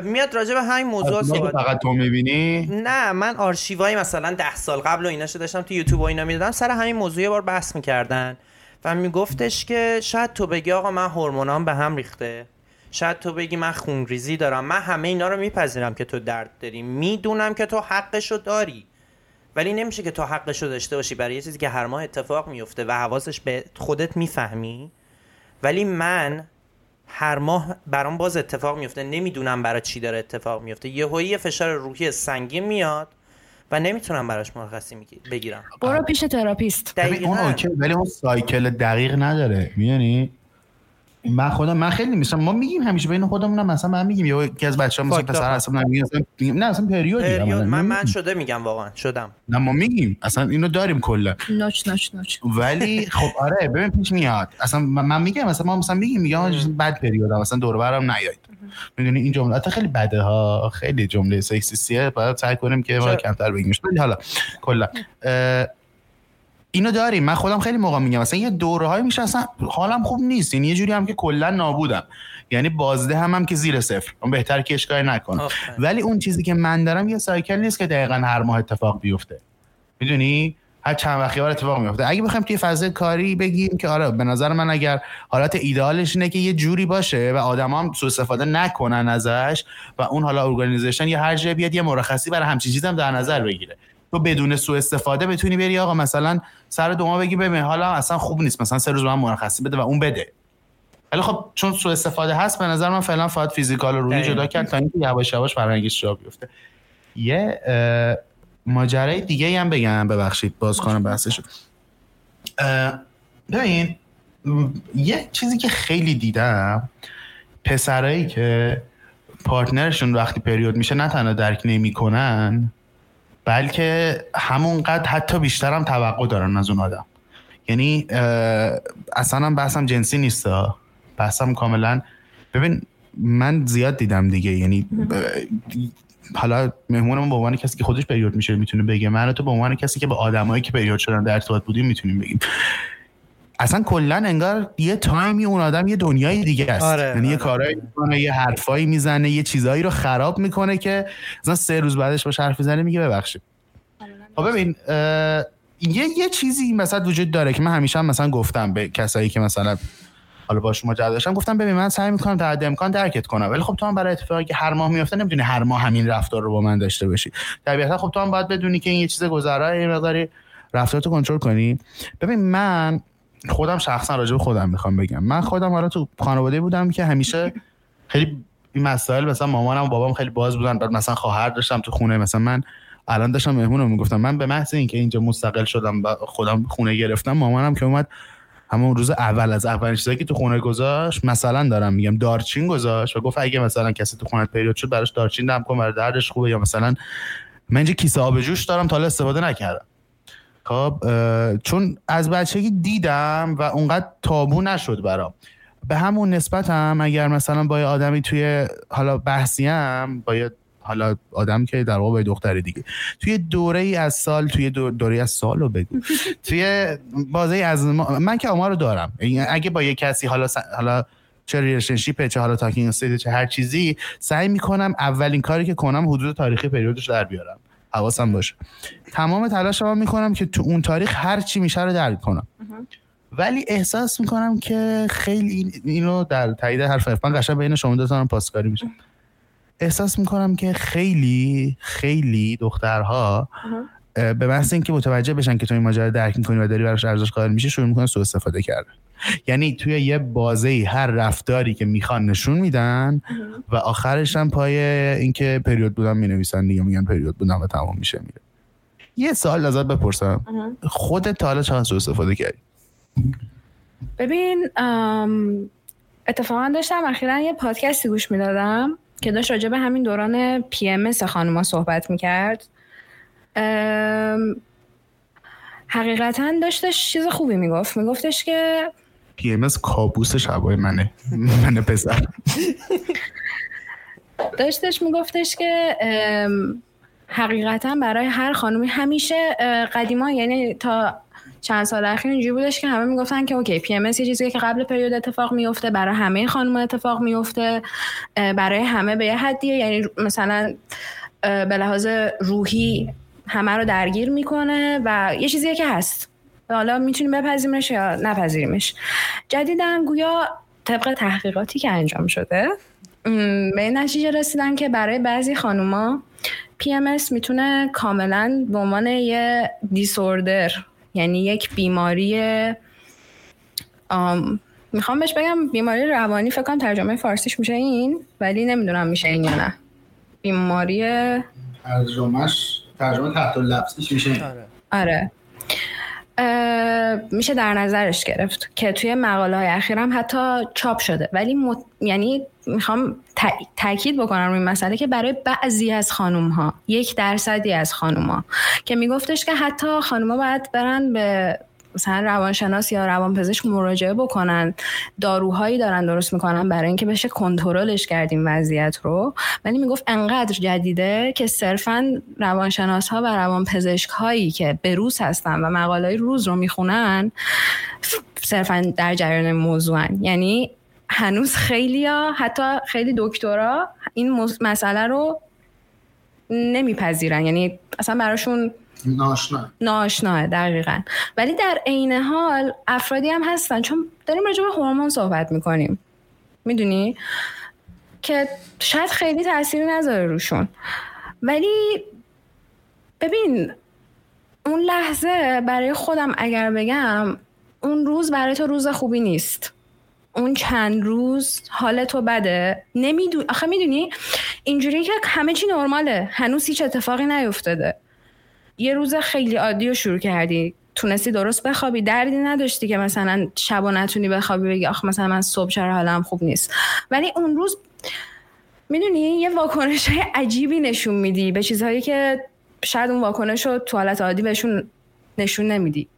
میاد راجع به همین موضوع صحبت فقط تو می‌بینی؟ نه من آرشیوهای مثلا ده سال قبل و ایناشو داشتم تو یوتیوب و اینا می‌دیدم سر همین موضوع یه بار بحث می‌کردن و میگفتش که شاید تو بگی آقا من هورمونام به هم ریخته. شاید تو بگی من خونریزی دارم. من همه اینا رو میپذیرم که تو درد داری. می‌دونم که تو حقشو داری. ولی نمیشه که تو حقشو داشته باشی. برای یه چیزی که هر ماه اتفاق میفته و حواسش به خودت می‌فهمی. ولی من هر ماه برام باز اتفاق میفته. نمی‌دونم برای چی داره اتفاق میفته. یه یه فشار روحی سنگین میاد و نمی‌تونم براش مرخصی بگیرم. برو پیش تراپیست. ببین اون دقیقاً. okay ولی اون cycle دقیق نداره. می‌دونی؟ من خودم من خیلی مثلا ما میگیم همیشه بین خودمون هم مثلا من میگیم. یکی از بچه‌ها مثلا پسر. اصلا میگه مثلا میگیم نه اصلا پریود میگم. پریود. من من. شده میگم واقعا. شدم. نه ما میگیم. اصلا اینو داریم کلا. نوچ نوچ نوچ. ولی خب آره ببین پیش میاد. اصلا من میگم مثلا ما مثلا میگیم میگم بد پریودم مثلا دور و برم نیاید. می‌دونی این جمله حتی خیلی بده ها. خیلی جمله sexist یه باید سعی کنیم که ما؟ کمتر بگیمش ولی حالا کلا. اینو داریم. من خودم خیلی موقع میگم. مثلا یه دوره های میشه اصلا حالم خوب نیست. یعنی یه جوری هم که کلا نابودم. یعنی بازده هم, هم که زیر صفر. اون بهتر که اشکالی نکنم آفرین. ولی اون چیزی که من دارم یه سایکل نیست که دقیقا هر ماه اتفاق بیفته. می‌دونی؟ هر چند وقتی بار اتفاق میفته اگه بخوایم توی فضای کاری بگیم که آره به نظر من اگر حالت ایدئالش اینه که یه جوری باشه و آدما هم سوء استفاده نکنن ازش و اون حالا ارگانیزیشن یه هر جایی بیاد یه مرخصی برای همچین چیزی هم در نظر بگیره. تو بدون سوء استفاده بتونی بری آقا مثلا سر دو ماه بگی ببین حالا اصلا خوب نیست مثلا سه روز من مرخصی بده و اون بده ولی خب چون سوء استفاده هست به نظر من فعلا فقط فیزیکال و روحی. جدا کرد تا اینکه یواش یواش فرهنگش جا بیفته یه ماجرای دیگه هم بگم ببخشید باز کنم بحثشو ببین یه چیزی که خیلی دیدم پسرایی که پارتنرشون وقتی پریود میشه نه تنها درک نمی‌کنن بلکه همونقدر حتی بیشتر هم توقع دارن از اون آدم. یعنی اصلا هم بحثم جنسی نیست. بحثم کاملا ببین من زیاد دیدم دیگه. یعنی حالا مهمونمون به عنوان کسی که خودش پریود میشه می‌تونه بگه. من تو به عنوان کسی که به آدمایی که پریود شدن در ارتباط بودیم می‌تونیم بگیم. اصلا کلا انگار یه تایمی اون آدم یه دنیای دیگه است. آره، یعنی یه آره. کارایی می‌کنه یه حرفایی می‌زنه یه چیزایی رو خراب می‌کنه که مثلا سه روز بعدش باش حرف می‌زنه میگه ببخشید. خب ببین یه یه چیزی وسط وجود داره که من همیشه هم مثلا گفتم به کسایی که مثلا حالا با شما جد داشتم گفتم ببین من سعی می‌کنم در حد امکان درکت کنم. ولی خب تو هم برای اتفاقی که هر ماه میفته نمی‌دونی هر ماه همین رفتار رو با من داشته باشی. طبیعتا خب تو هم باید بدونی که این یه چیز گذرا یه مقداری رفتارتو کنترل کنی. ببین من خودم شخصا راجع به خودم می‌خوام بگم. من خودم حالا تو خانواده بودم که همیشه خیلی این مسائل مثلا مامانم و بابام خیلی باز بودن. بعد مثلا خواهر داشتم تو خونه. مثلا من الان داشتم مهمونم می‌گفتم. من به محض اینکه اینجا مستقل شدم و خودم خونه گرفتم مامانم که اومد همون روز اول از اولین چیزایی که تو خونه گذاشت مثلا دارم میگم دارچین گذاشت و گفت اگه مثلا کسی تو خونه پریود شد براش دارچین دم کن برای دردش خوبه یا مثلا من اینجا کیسه آب جوش دارم تا استفاده نکردم. خب چون از بچگی دیدم و اونقدر تابو نشد برام. به همون نسبت هم اگر مثلا با یه آدمی توی حالا بحثی هم با یه حالا آدم که در واقع دختری دیگه. توی دوره ای از سال توی دو- دوره از سال رو بگو. [laughs] توی بازه از ما- من که آمار رو دارم. اگه با یه کسی حالا س- حالا چه relationship چه حالا talking stage چه هر چیزی سعی می‌کنم اولین کاری که کنم حدود تاریخی پریودش در بیارم. حواسم باشه. تمام تلاشم هم می‌کنم که تو اون تاریخ هر چی میشه رو درک کنم. ولی احساس می‌کنم که خیلی این- اینو در تایید حرف من قشنگ بین شما دو هم پاسکاری میشه. احساس می‌کنم که خیلی خیلی دخترها به محض اینکه متوجه بشن که تو این ماجرا درک می‌کنی و داری براش ارزش قائل میشی شروع می‌کنن سوء استفاده کردن. یعنی توی یه بازه ای هر رفتاری که می‌خوان نشون میدن و آخرش هم پای اینکه پریود بودم می‌نویسن دیگه میگن پریود بودم و تمام میشه میره. یه سوال ازت بپرسم. خودت تا حالا چقدر سوء استفاده کردی؟ ببین اتفاقا داشتم اخیرا یه پادکستی گوش می‌دادم که داشت راجع به همین دوران پی ام اس خانوما صحبت می‌کرد. حقیقتا داشتش چیز خوبی می‌گفت. میگفتش که PMS کابوس شبای منه. [laughs] من پسر. داشتش میگفتش که حقیقتا برای هر خانومی همیشه قدیما یعنی تا چند سال اخیر اینجوری بودش که همه می‌گفتن که okay PMS یه چیزیه که قبل پریود اتفاق میفته برای همه خانم اتفاق میفته برای همه به یه حدیه. یعنی مثلا به لحاظ روحی همه رو درگیر می‌کنه و یه چیزیه که هست. حالا می‌تونیم بپذیریمش یا نپذیریمش. جدیدن گویا طبق تحقیقاتی که انجام شده به این نتیجه رسیدن که برای بعضی خانوما PMS می‌تونه کاملا به عنوان یه دیسوردر یعنی یک بیماری آم، می‌خوام بهش بگم بیماری روانی فکر کنم ترجمه فارسیش میشه این ولی نمی‌دونم میشه این یا نه. بیماری ترجمهش ترجمه تحت لفظیش میشه. آره. آره. میشه در نظرش گرفت که توی مقاله های اخیرم حتی چاپ شده. ولی مت... یعنی می‌خوام تا- تاکید بکنم روی این مسئله که برای بعضی از خانوم ها یک درصدی از خانوم ها که میگفتش که حتی خانوم ها باید برن به مثلا روانشناس یا روانپزشک مراجعه بکنن داروهایی دارن درست می‌کنن برای اینکه بشه کنترلش کردیم وضعیت رو. ولی می‌گفت انقدر جدیده که صرفا روانشناس ها و روانپزشک هایی که به روز هستن و مقاله روز رو می‌خونن صرفا در جریان موضوعن. یعنی هنوز خیلی ها حتی خیلی دکترا این مس- مسئله رو نمیپذیرن. یعنی اصلا براشون ناشنا ناآشناه دقیقا. ولی در عین حال افرادی هم هستن. چون داریم راجع به هورمون صحبت می‌کنیم. می‌دونی؟ که شاید خیلی تاثیری نذاره روشون. ولی ببین اون لحظه برای خودم اگر بگم اون روز برای تو روز خوبی نیست. اون چند روز حال تو بده. نمیدون آخه می‌دونی؟ اینجوری که همه چی نرماله. هنوز هیچ اتفاقی نیفتاده. یه روز خیلی عادی رو شروع کردی. تونستی درست بخوابی. دردی نداشتی که مثلا شب و نتونی بخوابی بگی آخ مثلا من صبح چرا حالم خوب نیست. ولی اون روز می‌دونی یه واکنش های عجیبی نشون میدی. به چیزهایی که شاید اون واکنش رو تو حالت عادی بهشون نشون نمیدی.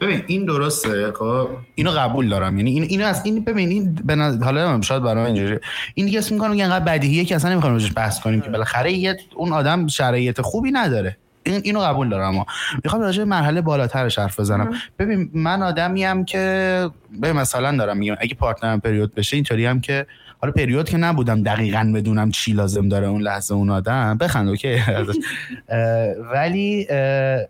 ببین این درسته خب؟ اینو قبول دارم. یعنی این اینو از این ببین این به نظر- حالا شاید برای من اینجوری این دیگه اسم می‌کنم که انقدر بدیهیه که اصلا نمی‌خوام روش بحث کنیم که بالاخره یه اون آدم شرایط خوبی نداره. این اینو قبول دارم اما. می‌خوام راجع به مرحله بالاترش حرف بزنم. ببین من آدمی ام که به مثلا دارم میگم اگه partner م پریود بشه اینطوری هم که حالا پریود که نبودم دقیقا بدونم چی لازم داره اون لحظه اون آدم. بخند okay؟ [laughs] ولی اه،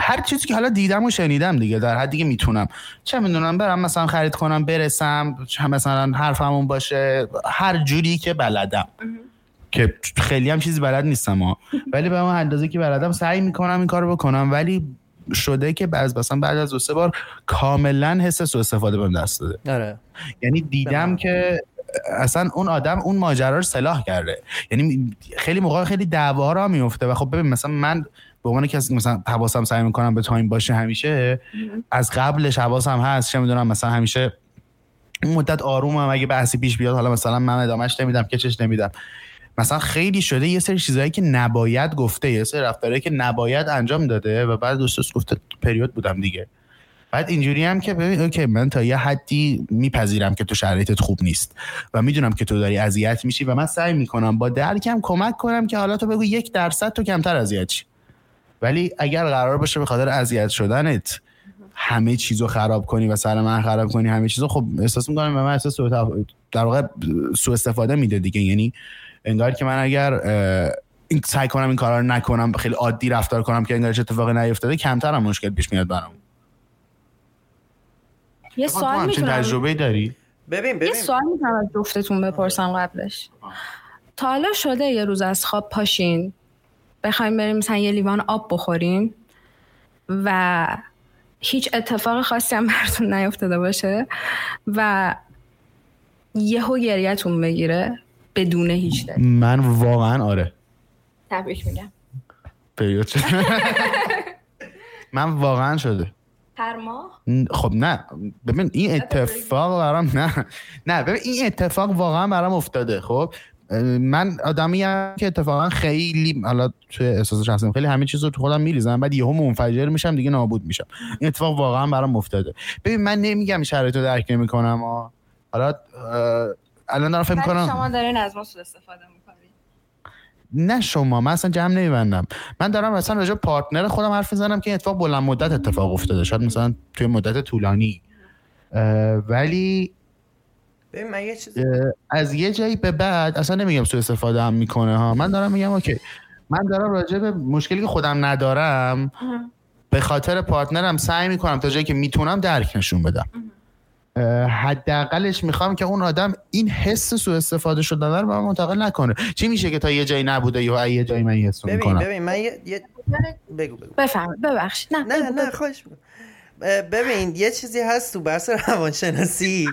هر چیزی که حالا دیدم و شنیدم دیگه در حدی که می‌تونم. چه می‌دونم برم مثلا خرید کنم برسم چه مثلا حرفمون باشه هر جوری که بلدم. که خیلی هم چیزی بلد نیستم ها. [laughs] ولی به اون اندازه که بلدم سعی می‌کنم این کارو بکنم. ولی شده که بعض مثلا بعد از دو سه بار کاملا حس سوء استفاده بهم دست داده. آره. یعنی دیدم که اصلا اون آدم اون ماجرا رو سلاح کرده. یعنی خیلی موقع خیلی دعواها را میفته و خب ببین مثلا من به عنوان کسی مثلا حواسم سعی می‌کنم به تایم باشه همیشه از قبلش حواسم هست چه می‌دونم مثلا همیشه اون مدت آرومم اگه بحثی پیش بیاد حالا مثلا من ادامش نمیدم کچش نمیدم. مثلا خیلی شده یه سری چیزایی که نباید گفته یه سری رفتارهایی که نباید انجام داده و بعد دوستش گفته پریود بودم دیگه. بعد اینجوری هم که ببین اوکی من تا یه حدی میپذیرم که تو شرایطت خوب نیست و می‌دونم که تو داری اذیت میشی و من سعی می‌کنم با درکم کمک کنم که حالا تو بگو یک درصد تو کمتر اذیت شی. ولی اگر قرار باشه به خاطر اذیت شدنت همه چیزو خراب کنی و سر من خراب کنی همه چیزو خب احساس می‌کنم به من احساس در واقع سوء استفاده میده دیگه. یعنی انگار که من اگر این سعی کنم این کارا رو نکنم خیلی عادی رفتار کنم که انگارش اتفاقی نیفتاده کمتر هم مشکل پیش میاد برام. یه سوال می‌تونم. تجربه داری؟ ببین یه ببین. سوال می‌تونم از جفتتون بپرسم قبلش. تا حالا شده یه روز از خواب پاشین. بخوایم بریم مثلا یه لیوان آب بخورین و هیچ اتفاق خاصی هم براتون نیفتاده باشه و یهو گریتون بگیره بدون هیچ دلیل. من واقعا آره. تبریک میگم. شده من واقعا شده. هر ماه؟ خب نه. ببین این اتفاق برام نه. نه ببین این اتفاق واقعا برام افتاده خب؟ من آدمی هم که اتفاقا خیلی حالا توی احساس شخصیم خیلی همه چیز رو تو خودم میریزم بعد یهو منفجر میشم دیگه نابود میشم. این اتفاق واقعا برام افتاده. ببین من نمیگم شرایط رو درک نمی‌کنم حالا الان دارم فکر می‌کنم شما دارین از ما سوء استفاده می‌کنین. نه شما من اصلا جمع نمیبندم. من دارم مثلا راجع پارتنر خودم حرف می‌زنم که این اتفاق بلند مدت اتفاق افتاده. شاید مثلا توی مدت طولانی. ولی ببین من یه چیز از یه جایی به بعد اصلا نمیگم سوء استفاده هم می‌کنه ها. من دارم میگم اوکی. من دارم راجع به مشکلی که خودم ندارم به خاطر پارتنرم سعی می‌کنم تا جایی که می‌تونم درک نشون بدم. حداقلش می‌خوام که اون آدم این حس سوء استفاده شدن رو به من منتقل نکنه. چی میشه که تا یه جایی نبوده یا یه جایی من حس رو ببین می‌کنم؟ ببین من یه, یه... بگو بگو. بفهم ببخشید. نه نه نه بگو. ببین یه چیزی هست تو بحث روانشناسی.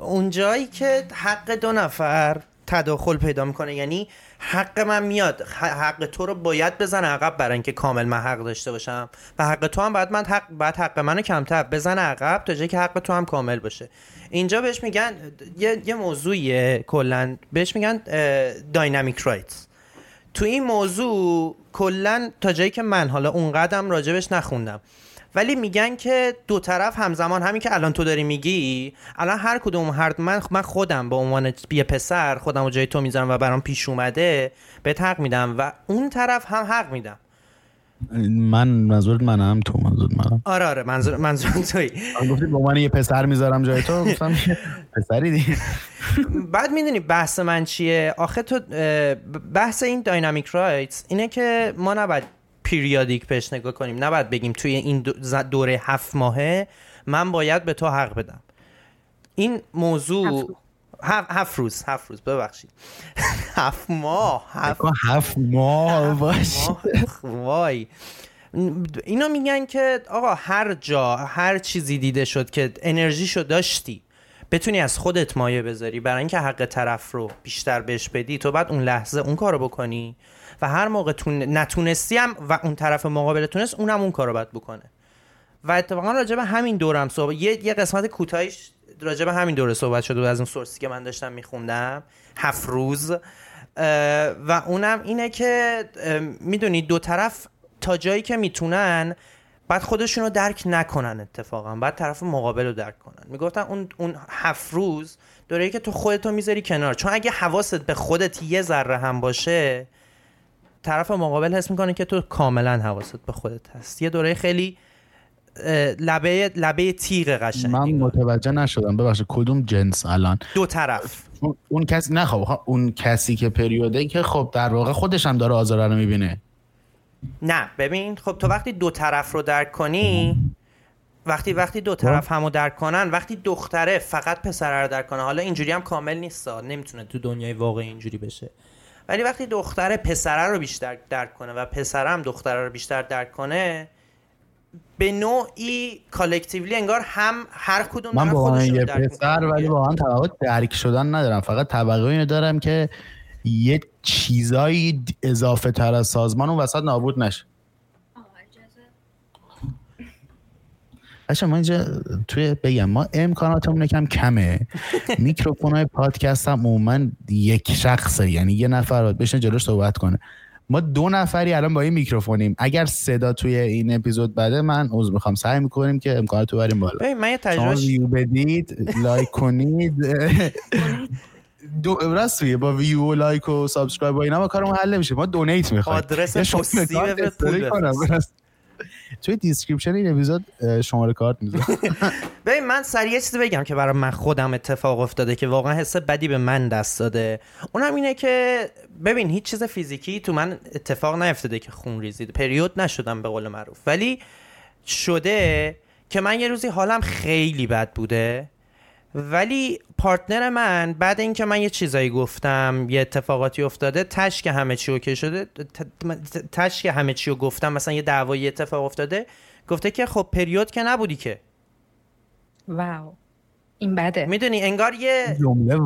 اونجایی که حق دو نفر تداخل پیدا می‌کنه یعنی حق من میاد حق تو رو باید بزن عقب برای اینکه کامل من حق داشته باشم. و حق تو هم باید من حق بعد حق منو کمتر بزن عقب تا جایی که حق تو هم کامل باشه. اینجا بهش میگن یه, یه موضوعیه کلا. بهش میگن داینامیک رایتس تو این موضوع کلا تا جایی که من حالا اون قدم راجبش نخوندم. ولی میگن که دو طرف همزمان همین که الان تو داری میگی الان هر کدوم هر من من خودم به عنوان یه پسر خودم رو جای تو می‌ذارم و برام پیش اومده به حق میدم و اون طرف هم حق میدم. من منظورت منم تو منظور منم. آره آره منظور منظور توی. گفتی به عنوان یه پسر می‌ذارم جای تو گفتم پسری دیگه بعد می‌دونی بحث من چیه؟ آخه تو بحث این داینامیک رایتس اینه که ما نباید پیریادیک بهش نگاه کنیم. نباید بگیم توی این دوره هفت ماهه من باید به تو حق بدم. این موضوع هفت, هفت روز هفت روز ببخشید. [laughs] هفت ماه هفت هفت ماه باش. وای. اینا میگن که آقا هر جا هر چیزی دیده شد که انرژیشو داشتی بتونی از خودت مایه بذاری. برای اینکه حق طرف رو بیشتر بهش بدی تو بعد اون لحظه اون کارو بکنی. و هر موقع تون نتونستی هم و اون طرف مقابل تونست اونم اون کارو باید بکنه. و اتفاقا راجع به همین دورم صحبت یه, یه قسمت کوتاهیش راجع به همین دوره صحبت شده از اون سورسی که من داشتم میخوندم. هفت روز. و اونم اینه که اه، می‌دونی دو طرف تا جایی که می‌تونن بعد خودشون رو درک نکنن اتفاقا. بعد طرف مقابل رو درک کنن. می‌گفتن اون اون هفت روز دوره که تو خودتو می‌ذاری کنار. چون اگه حواست به خودت یه ذره هم باشه طرف مقابل حس می‌کنه که تو کاملا حواست به خودت هست. یه دوره خیلی لبه لبه تیغ قشنگ من. متوجه نشدم. ببخشید کدوم جنس الان؟ دو طرف. اون- کسی نه خب اون کسی که پریوده که خب در واقع خودش هم داره آزاره رو می‌بینه. نه ببین خب تو وقتی دو طرف رو درک کنی وقتی وقتی دو طرف همو درک کنن وقتی دختره فقط پسره رو درک کنه. حالا اینجوری هم کامل نیست نمی‌تونه تو دنیای واقعی اینجوری بشه. ولی وقتی دختره پسره رو بیشتر درک کنه و پسره هم دختره رو بیشتر درک کنه به نوعی کالکتیولی انگار هم هر کدوم من با یه پسر ولی. واقعا طبقه درک شدن ندارم فقط طبقه اینو دارم که یه چیزایی اضافه تر از سازمان اون وسط نابود نشه بچه ما اینجا توی بگم ما امکاناتمون کم کمه. [laughs] میکروفون های پادکست هم عموما یک شخصه یعنی یه نفر باید بشن جلوش صحبت کنه. ما دو نفری الان با این میکروفونیم. اگر صدا توی این اپیزود بده من عذر می‌خوام. سعی می‌کنیم که امکانات رو بریم بالا. من یه تجربه ویو بدید لایک کنید. [laughs] دو راستیه با view و لایک و subscribe و اینا ما کارمون حل نمیشه. ما donate می‌خوایم. آدرس پستی به پول. توی description این اپیزود شماره کارت می‌ذارم. [laughs] ببین من سریع چیزی بگم که برای من خودم اتفاق افتاده که واقعا حس بدی به من دست داده. اونم اینه که ببین هیچ چیز فیزیکی تو من اتفاق نیفتاده که خون ریزید. پریود نشدم به قول معروف. ولی شده که من یه روزی حالم خیلی بد بوده. ولی پارتنر من بعد اینکه من یه چیزایی گفتم یه اتفاقاتی افتاده تش که همه چی اوکی شده. ت- تش که همه چی رو گفتم. مثلا یه دعوایی اتفاق افتاده. گفته که خب پریود که نبودی که. واو. این بده. می‌دونی انگار یه جمله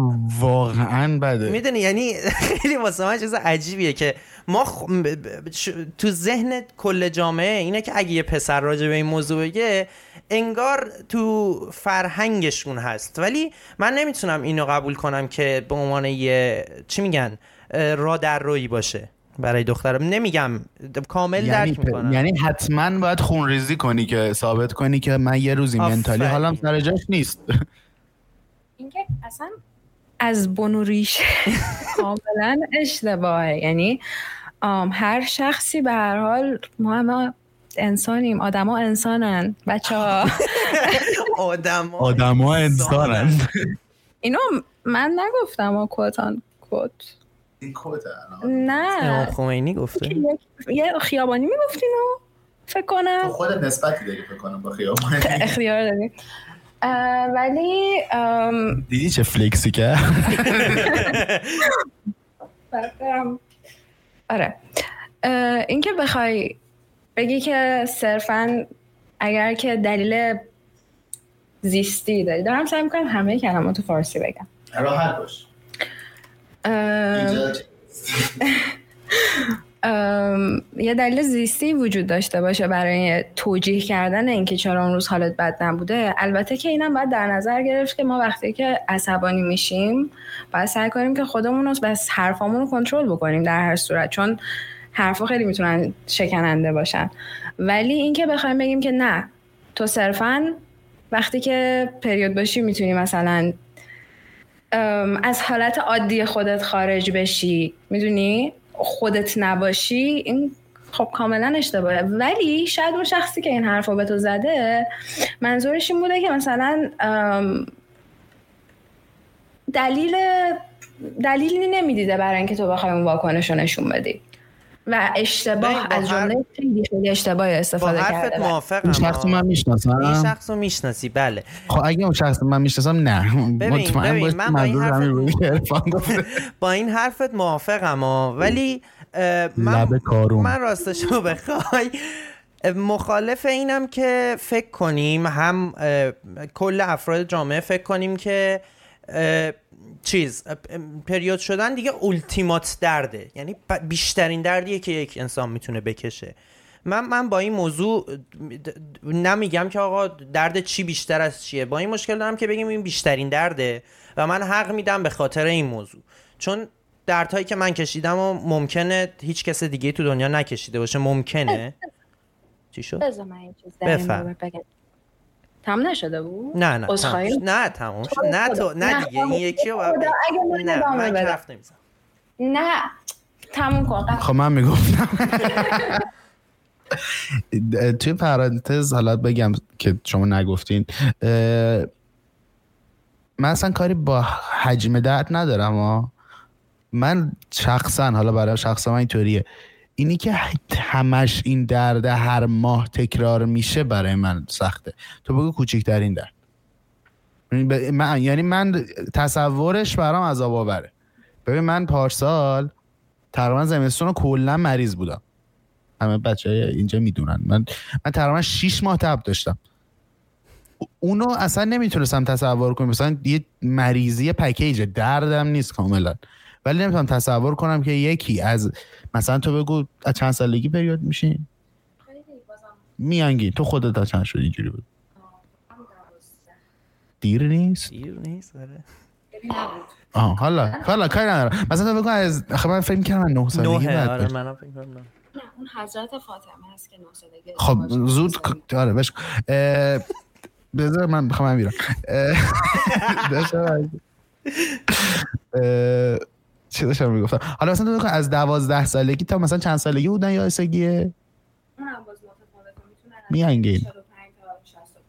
واقعا بده. می‌دونی یعنی [laughs] خیلی واسه من چیز عجیبیه که ما خ- ب- ب- ش- تو ذهن کل جامعه اینه که اگه یه پسر راجع به این موضوع بگه انگار تو فرهنگشون هست. ولی من نمی‌تونم اینو قبول کنم که به عنوان یه چی میگن را در روی باشه برای دخترم. نمیگم کامل یعنی, درک می‌کنم. یعنی حتما باید خونریزی کنی که ثابت کنی که من یه روزی. منتالی حالم سر جاش نیست. اینکه اصلا از بن و ریشه [laughs] کاملا اشتباهه. یعنی هر شخصی به هر حال ما انسانیم. آدما انسانن. بچه ها آدم آدم ها انسانن. اینو من نگفتم ها کوتان کوت این کده امام نه. خمینی گفته. یه خیابانی می‌گفتین فکر کنم. خودت نسبتی داری فکر کنم با خیابان [laughs] اختیار داری. ولی دیدی چه فلکسی که. [laughs] آره. اینکه بخوای بگی که صرفا اگر که دلیل زیستی داری. دارم سعی می‌کنم همه کلمات تو فارسی بگم. راحت باش. یه دلیل زیستی وجود داشته باشه برای توجیه کردن اینکه چرا اون روز حالت بد نبوده. البته که اینم باید در نظر گرفت که ما وقتی که عصبانی میشیم باید سعی کنیم که خودمون رو بس حرفامون رو کنترل بکنیم در هر صورت. چون حرفا خیلی می‌تونن شکننده باشن. ولی اینکه بخوایم بگیم که نه تو صرفا وقتی که پریود باشی می‌تونی مثلا از حالت عادی خودت خارج بشی می‌دونی؟ خودت نباشی این خب کاملا اشتباهه. ولی شاید اون شخصی که این حرف رو به تو زده منظورش این بوده که مثلا دلیل دلیلی نمی‌دیده برای اینکه تو بخوای اون واکنش رو نشون بدی. و اشتباه با از جمله خیلی خیلی اشتباه با استفاده حرفت کرده موافقم این شخص رو من ها. این می‌شناسم شخص رو می‌شناسی بله. خب اگه اون شخص من می‌شناسم نه. ببین، مطمئن ببین، باش من با این حرفت- [laughs] با این حرفت موافقم ولی من, لب کارون. من راستش رو بخوای مخالف اینم که فکر کنیم هم کل افراد جامعه فکر کنیم که چیز پریود شدن دیگه اولتیمات درده. یعنی بیشترین دردیه که یک انسان می‌تونه بکشه. من من با این موضوع نمیگم که آقا درد چی بیشتر از چیه. با این مشکل دارم که بگیم این بیشترین درده و من حق میدم به خاطر این موضوع. چون دردهایی که من کشیدم و ممکنه هیچ کس دیگه تو دنیا نکشیده باشه. ممکنه. چی شد؟ بذار من این چیز در این بفرم. مورد بگم تمام نشده بود؟ نه نه شد. نه تموم شد. نه تو نه دیگه این یکی رو باید خدا، بگی. اگه من نه من. حرف نمی‌زنم. نه تموم کن. خب من می‌گفتم. [laughs] توی پرانتز حالا بگم که شما نگفتین من اصلا کاری با حجم درد ندارم ها من شخصا حالا برای شخص من اینطوریه. اینی که همش این درد هر ماه تکرار میشه برای من سخته. تو بگو کوچکترین درد. یعنی من یعنی من تصورش برام عذاب آوره. ببین من پارسال تقریبا زمستون رو کلا مریض بودم. همه بچه اینجا می‌دونن. من من تقریبا 6 ماه تب داشتم. اونو اصلا نمی‌تونستم تصور کنم. مثلا یه مریضی پکیج. دردم نیست کاملا. ولی نمی‌تونم تصور کنم که یکی از مثلا تو بگو از چند سالگی پریود میشین میانگین تو خودت تا چند شد اینجوری بود دیر نیست دیر نیست آره. آه حالا حالا کاری ندارم مثلا تو بگو از خب من فکر می‌کردم من 9 سالگی بعد آره. منم فکر کنم نه. نه اون حضرت فاطمه هست که 9 سالگی خب زود. آره بش بذار من بخوام میرم [laughs] چی داشتم می‌گفتم. حالا مثلا تو از دوازده سالگی تا مثلا چند سالگی بودن یا سگیه؟ میانگین. 45 تا 65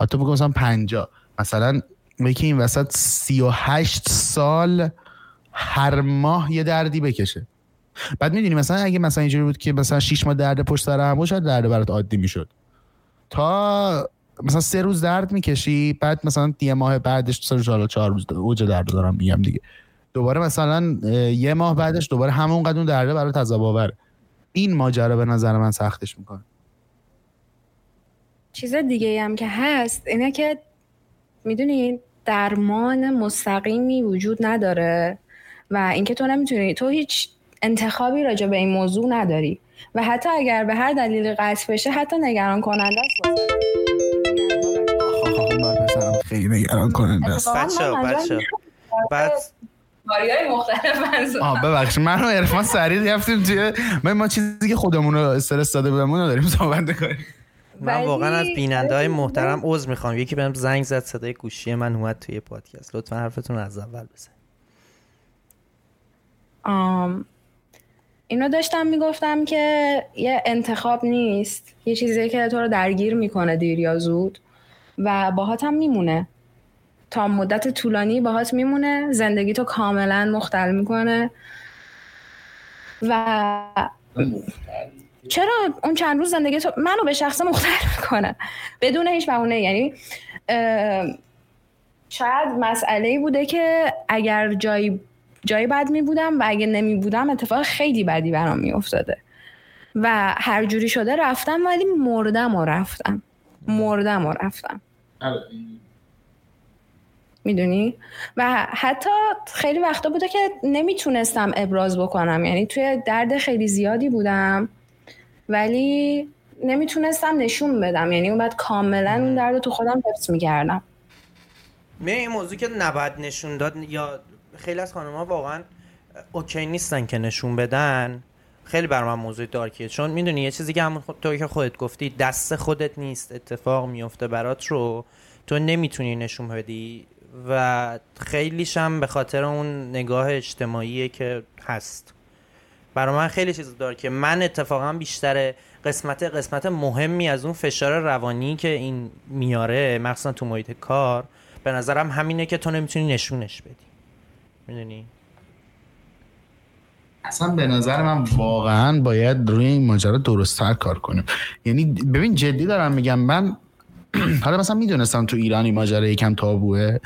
حتی بگو مثلا پنجا. مثلا یکی این وسط سی و هشت سال هر ماه یه دردی بکشه. بعد می‌دونی مثلا اگه مثلا اینجوری بود که مثلا شیش ماه درد پشت سر هم بود شاید درد برات عادی می‌شد. تا مثلا سه روز درد می‌کشی بعد مثلا یه ماه بعدش سه روز حالا چهار روز اوج درد دارم میگم دیگه. دوباره مثلا یه ماه بعدش دوباره همون قدر اون درده برات عذاب آوره این ماجرا به نظر من سختش می‌کنه. چیز دیگه هم که هست اینه که می‌دونین درمان مستقیمی وجود نداره و اینکه تو نمی‌تونی تو هیچ انتخابی راجع به این موضوع نداری و حتی اگر به هر دلیلی قطع بشه حتی نگران کننده است. خیلی نگران کننده است بچه بچه منظورم بعد بیماری‌های مختلف منظورم. آه ببخشید. من و عرفان سریع رفتیم توی من ما چیزی که خودمون رو استرس داده بودمون رو داریم صحبت کنیم من واقعا از بیننده های محترم عذر می‌خوام. یکی بهم زنگ زد صدای گوشی من اومد توی پادکست. لطفا حرفتون رو از اول بزن آم، اینو داشتم می‌گفتم که یه انتخاب نیست. یه چیزی که تو رو درگیر می‌کنه دیر یا زود و باهات هم میمونه. تا مدت طولانی باهات میمونه. زندگی تو کاملا مختل می‌کنه. و چرا اون چند روز زندگی تو منو به شخص مختل می‌کنه؟ بدون هیچ بهونه. یعنی شاید مسئله بوده که اگر جایی جایی بد می بودم و اگه نمی بودم اتفاق خیلی بدی برام می افتاده و هر جوری شده رفتم ولی مردم و رفتم. مردم و رفتم. می‌دونی؟ و حتی خیلی وقتا بوده که نمی‌تونستم ابراز بکنم. یعنی توی درد خیلی زیادی بودم ولی نمی‌تونستم نشون بدم. یعنی اون بعد کاملا اون درد رو تو خودم حفظ می‌کردم. می این موضوع که نباید نشون داد یا خیلی از خانم ها واقعا اوکی نیستن که نشون بدن خیلی بر من موضوع دارکیه. چون می‌دونی یه چیزی که همون خود تو که خودت گفتی دست خودت نیست اتفاق میفته برات رو تو نمی‌تونی نشون بدی. و خیلیش هم به خاطر اون نگاه اجتماعیه که هست. برای من خیلی چیز داره که من اتفاقا بیشتر قسمت قسمت مهمی از اون فشار روانی که این میاره مخصوصا تو محیط کار به نظرم همینه که تو نمی‌تونی نشونش بدی. می‌دونی؟ اصلا به نظر من واقعا باید روی این ماجرا درستتر کار کنیم. یعنی ببین جدی دارم میگم من [clears throat] حالا مثلا می‌دونستم تو ایران این ماجرا یکم تابوه.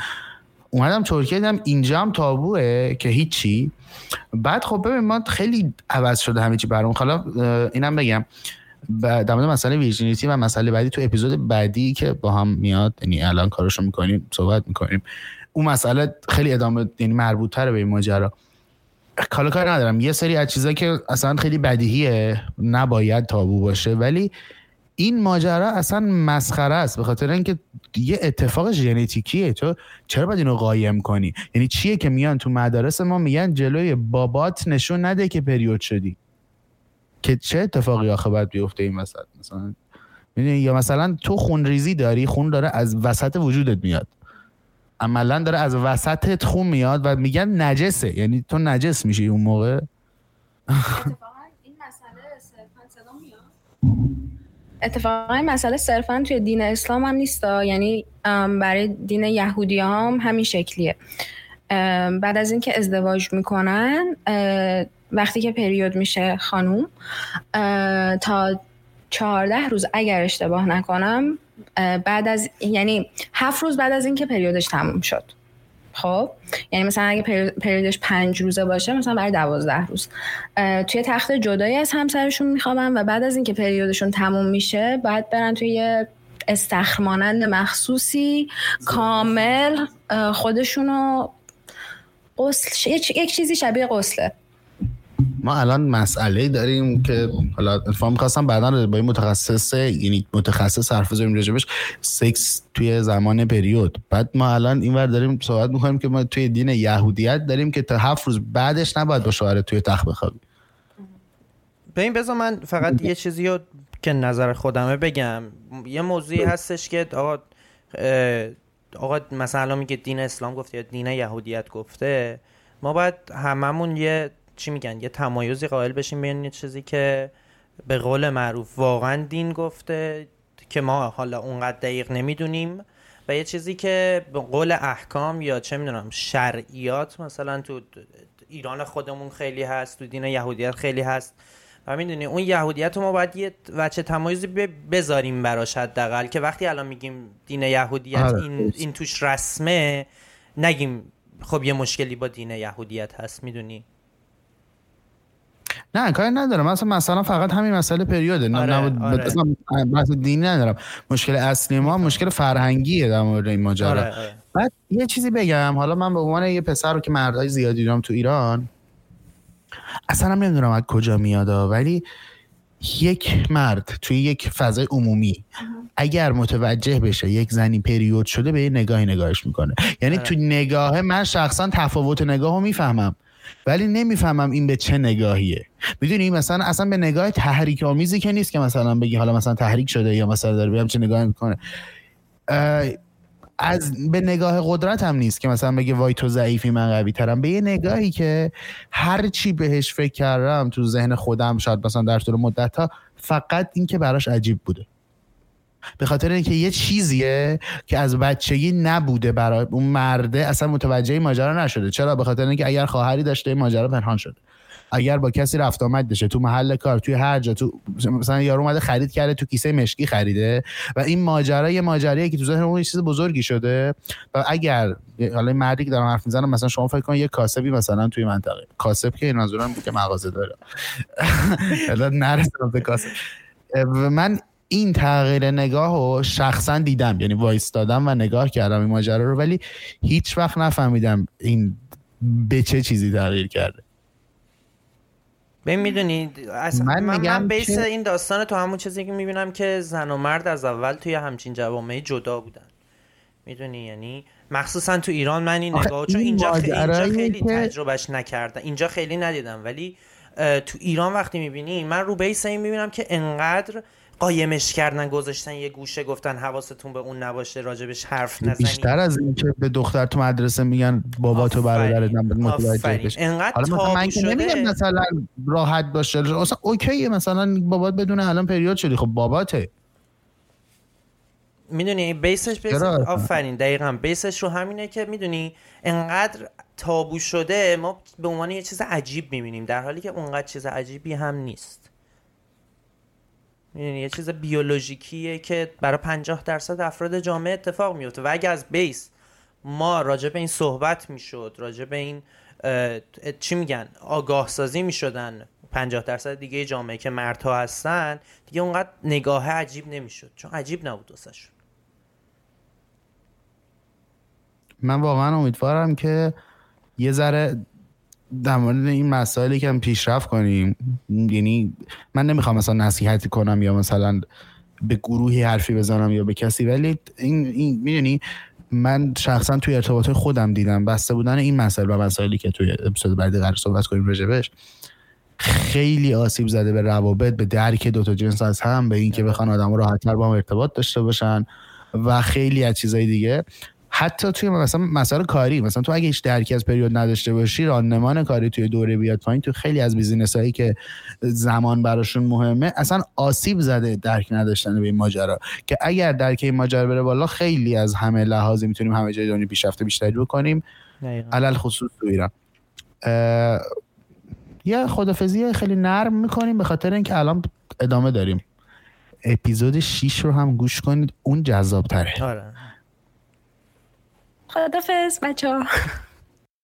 اومدم ترکیه دیدم اینجا هم تابوه که هیچی. بعد خب ببین ما خیلی عوض شده همه چی برام حالا اینم بگم. در مورد مسئله ویرجینیتی و مسئله بعدی تو اپیزود بعدی که با هم میاد یعنی الان کارشو می‌کنیم صحبت می‌کنیم. اون مسئله خیلی ادامه یعنی مربوط تره به این ماجرا. حالا کار ندارم. یه سری از چیزا که اصلا خیلی بدیهیه نباید تابو باشه. ولی این ماجرا اصلا مسخره است به خاطر اینکه یه اتفاق ژنتیکیه. تو چرا باید اینو قایم کنی؟ یعنی چیه که میان تو مدارس ما میگن جلوی بابات نشون نده که پریود شدی؟ که چه اتفاقی آخه باید بیفته این وسط؟ مثلا یا مثلا تو خونریزی داری خون داره از وسط وجودت میاد. عملا داره از وسطت خون میاد و میگن نجسه. یعنی تو نجس میشی اون موقع. این مسئله صرفا توی دین اسلام هم نیست یعنی برای دین یهودی هم همین شکلیه. بعد از اینکه ازدواج می‌کنن وقتی که پریود میشه خانوم تا چهارده روز اگر اشتباه نکنم بعد از یعنی هفت روز بعد از اینکه پریودش تموم شد. خب یعنی مثلا اگه پریودش پنج روزه باشه مثلا برای دوازده روز. توی تخت جدایی از همسرشون میخوابن و بعد از اینکه پریودشون تموم میشه باید برن توی یه استخر مانند مخصوصی کامل خودشونو قسل یک چیزی شبیه قسله ما الان مسئله داریم که حالا اتفاق می‌خواستم بعدا با این متخصص یعنی متخصص حرف بزنیم راجبش سکس توی زمان پریود. بعد ما الان اینور داریم صحبت می‌کنیم که ما توی دین یهودیت داریم که تا هفت روز بعدش نباید با شوهر توی تخت بخوابی این بذار من فقط یه چیزی رو که نظر خودمه بگم. یه موضوعی هستش که آقا آقا مثلا میگه دین اسلام گفته یا دین یهودیت گفته. ما باید هممون یه چی میگن یه تمایزی قائل بشیم بین یه چیزی که به قول معروف واقعا دین گفته که ما حالا اونقدر دقیق نمی‌دونیم و یه چیزی که به قول احکام یا چه می‌دونم شرعیات مثلا تو ایران خودمون خیلی هست تو دین یهودیت خیلی هست و می‌دونی اون یهودیت رو ما باید یه وچه تمایزی بذاریم براش حداقل که وقتی الان میگیم دین یهودیت آره. این, این توش رسمه نگیم خب یه مشکلی با دین یهودیت هست می‌دونی نه کاری ندارم. مثلا مثلا فقط همین مسئله پریوده نه آره، نبود آره. اصلا بحث دینی ندارم. مشکل اصلی ما مشکل فرهنگیه در مورد این ماجرا. آره، آره. بعد یه چیزی بگم. حالا من به عنوان یه پسر رو که مردای زیادی دیدم تو ایران اصلا هم نمی‌دونم از کجا میاد ولی یک مرد توی یک فضای عمومی اگر متوجه بشه یک زنی پریود شده به یه نگاهی نگاهش می‌کنه. یعنی آره. تو نگاه من شخصا تفاوت نگاه رو می‌فهمم. ولی نمی‌فهمم این به چه نگاهیه. می‌دونی مثلا اصلا به نگاه تحریک آمیزی که نیست که مثلا بگی حالا مثلا تحریک شده یا مثلا داره بهم چه نگاهی می‌کنه. از به نگاه قدرت هم نیست که مثلا بگه وای تو ضعیفی من قوی ترم به یه نگاهی که هر چی بهش فکر کردم تو ذهن خودم شاید مثلا در طول مدت ها فقط این که براش عجیب بوده. به خاطر اینکه یه چیزیه که از بچگی نبوده برای اون مرده اصلا متوجه این ماجرا نشده. چرا؟ به خاطر اینکه اگر خواهری داشته این ماجرا پنهان شده. اگر با کسی رفت آمد داشته تو محل کار توی هر جا تو مثلا یارو اومده خرید کرده تو کیسه مشکی خریده و این ماجرا یه ماجراییه که تو ذهن اون چیز بزرگی شده و اگر حالا این مردی که دارم حرف می‌زنم مثلا شما فکر کن یه کاسبی مثلا توی منطقه. کاسب که منظورم که مغازه داره. [laughs] نرسیدم به کاسب. من این تغییر نگاه رو شخصا دیدم. یعنی وایستادم و نگاه کردم این ماجرا رو ولی هیچ وقت نفهمیدم این به چه چیزی تغییر کرده. ببین می‌دونی من من, من, بیس که- این داستان تو همون چیزی که می‌بینم که زن و مرد از اول توی همچین جوامعی جدا بودن. می‌دونی؟ یعنی مخصوصا تو ایران من این نگاه چون این اینجا, خ- اینجا خیلی که- تجربهش نکردم. اینجا خیلی ندیدم. ولی تو ایران وقتی می‌بینی من رو بیس این می‌بینم که انقدر قایمش کردن گذاشتن یه گوشه گفتن حواستون به اون نباشه راجبش حرف نزنید بیشتر از این که به دختر تو مدرسه میگن بابا تو. برادرت متوجه. بشه انقدر حالا مثلا من که نمیگم مثلا راحت باشه. مثلا اوکیه مثلا بابات بدونه الان پریود شدی. خب باباته. می‌دونی بیسش بیس؟ آفرین دقیقا. بیسش رو همینه که می‌دونی انقدر تابو شده ما به عنوان یه چیز عجیب می‌بینیم. در حالی که اونقدر چیز عجیبی هم نیست. می‌دونی یه چیز بیولوژیکیه که برای 50 درصد افراد جامعه اتفاق میفته و اگه از بیس ما راجع به این صحبت می‌شد راجع به این چی میگن آگاه سازی می‌شدن 50 درصد دیگه جامعه که مردها هستن دیگه اونقدر نگاه عجیب نمی‌شد. چون عجیب نبود واسش من واقعا امیدوارم که یه ذره در مورد این مسائلی که هم پیشرفت کنیم یعنی من نمی‌خوام مثلا نصیحتی کنم یا مثلا به گروهی حرفی بزنم یا به کسی ولی این, این می‌دونی من شخصا توی ارتباط خودم دیدم بسته بودن این مسائل و مسائلی که توی اپیزود بعدی قرار صحبت کنیم راجبش خیلی آسیب زده به روابط به درک دوتا جنس از هم به اینکه بخوان آدم راحتتر با هم ارتباط داشته باشن و خیلی از چیزای دیگه. حتی توی مثلا مسائل کاری مثلا تو اگه هیچ درکی از پریود نداشته باشی راندمان کاری توی دوره بیاد پایین تو خیلی از بیزینس هایی که زمان براشون مهمه اصلا آسیب زده درک نداشتن به این ماجرا. که اگر درک این ماجرا بره بالا خیلی از همه لحاظی می‌تونیم همه جای دنیا پیشرفت بیشتری بکنیم. علل خصوص تو ایران. یه خدافزی خیلی نرم می‌کنیم به خاطر اینکه الان ادامه داریم. اپیزود 6 رو هم گوش کنید اون جذاب تره آره. خدافز بچه ها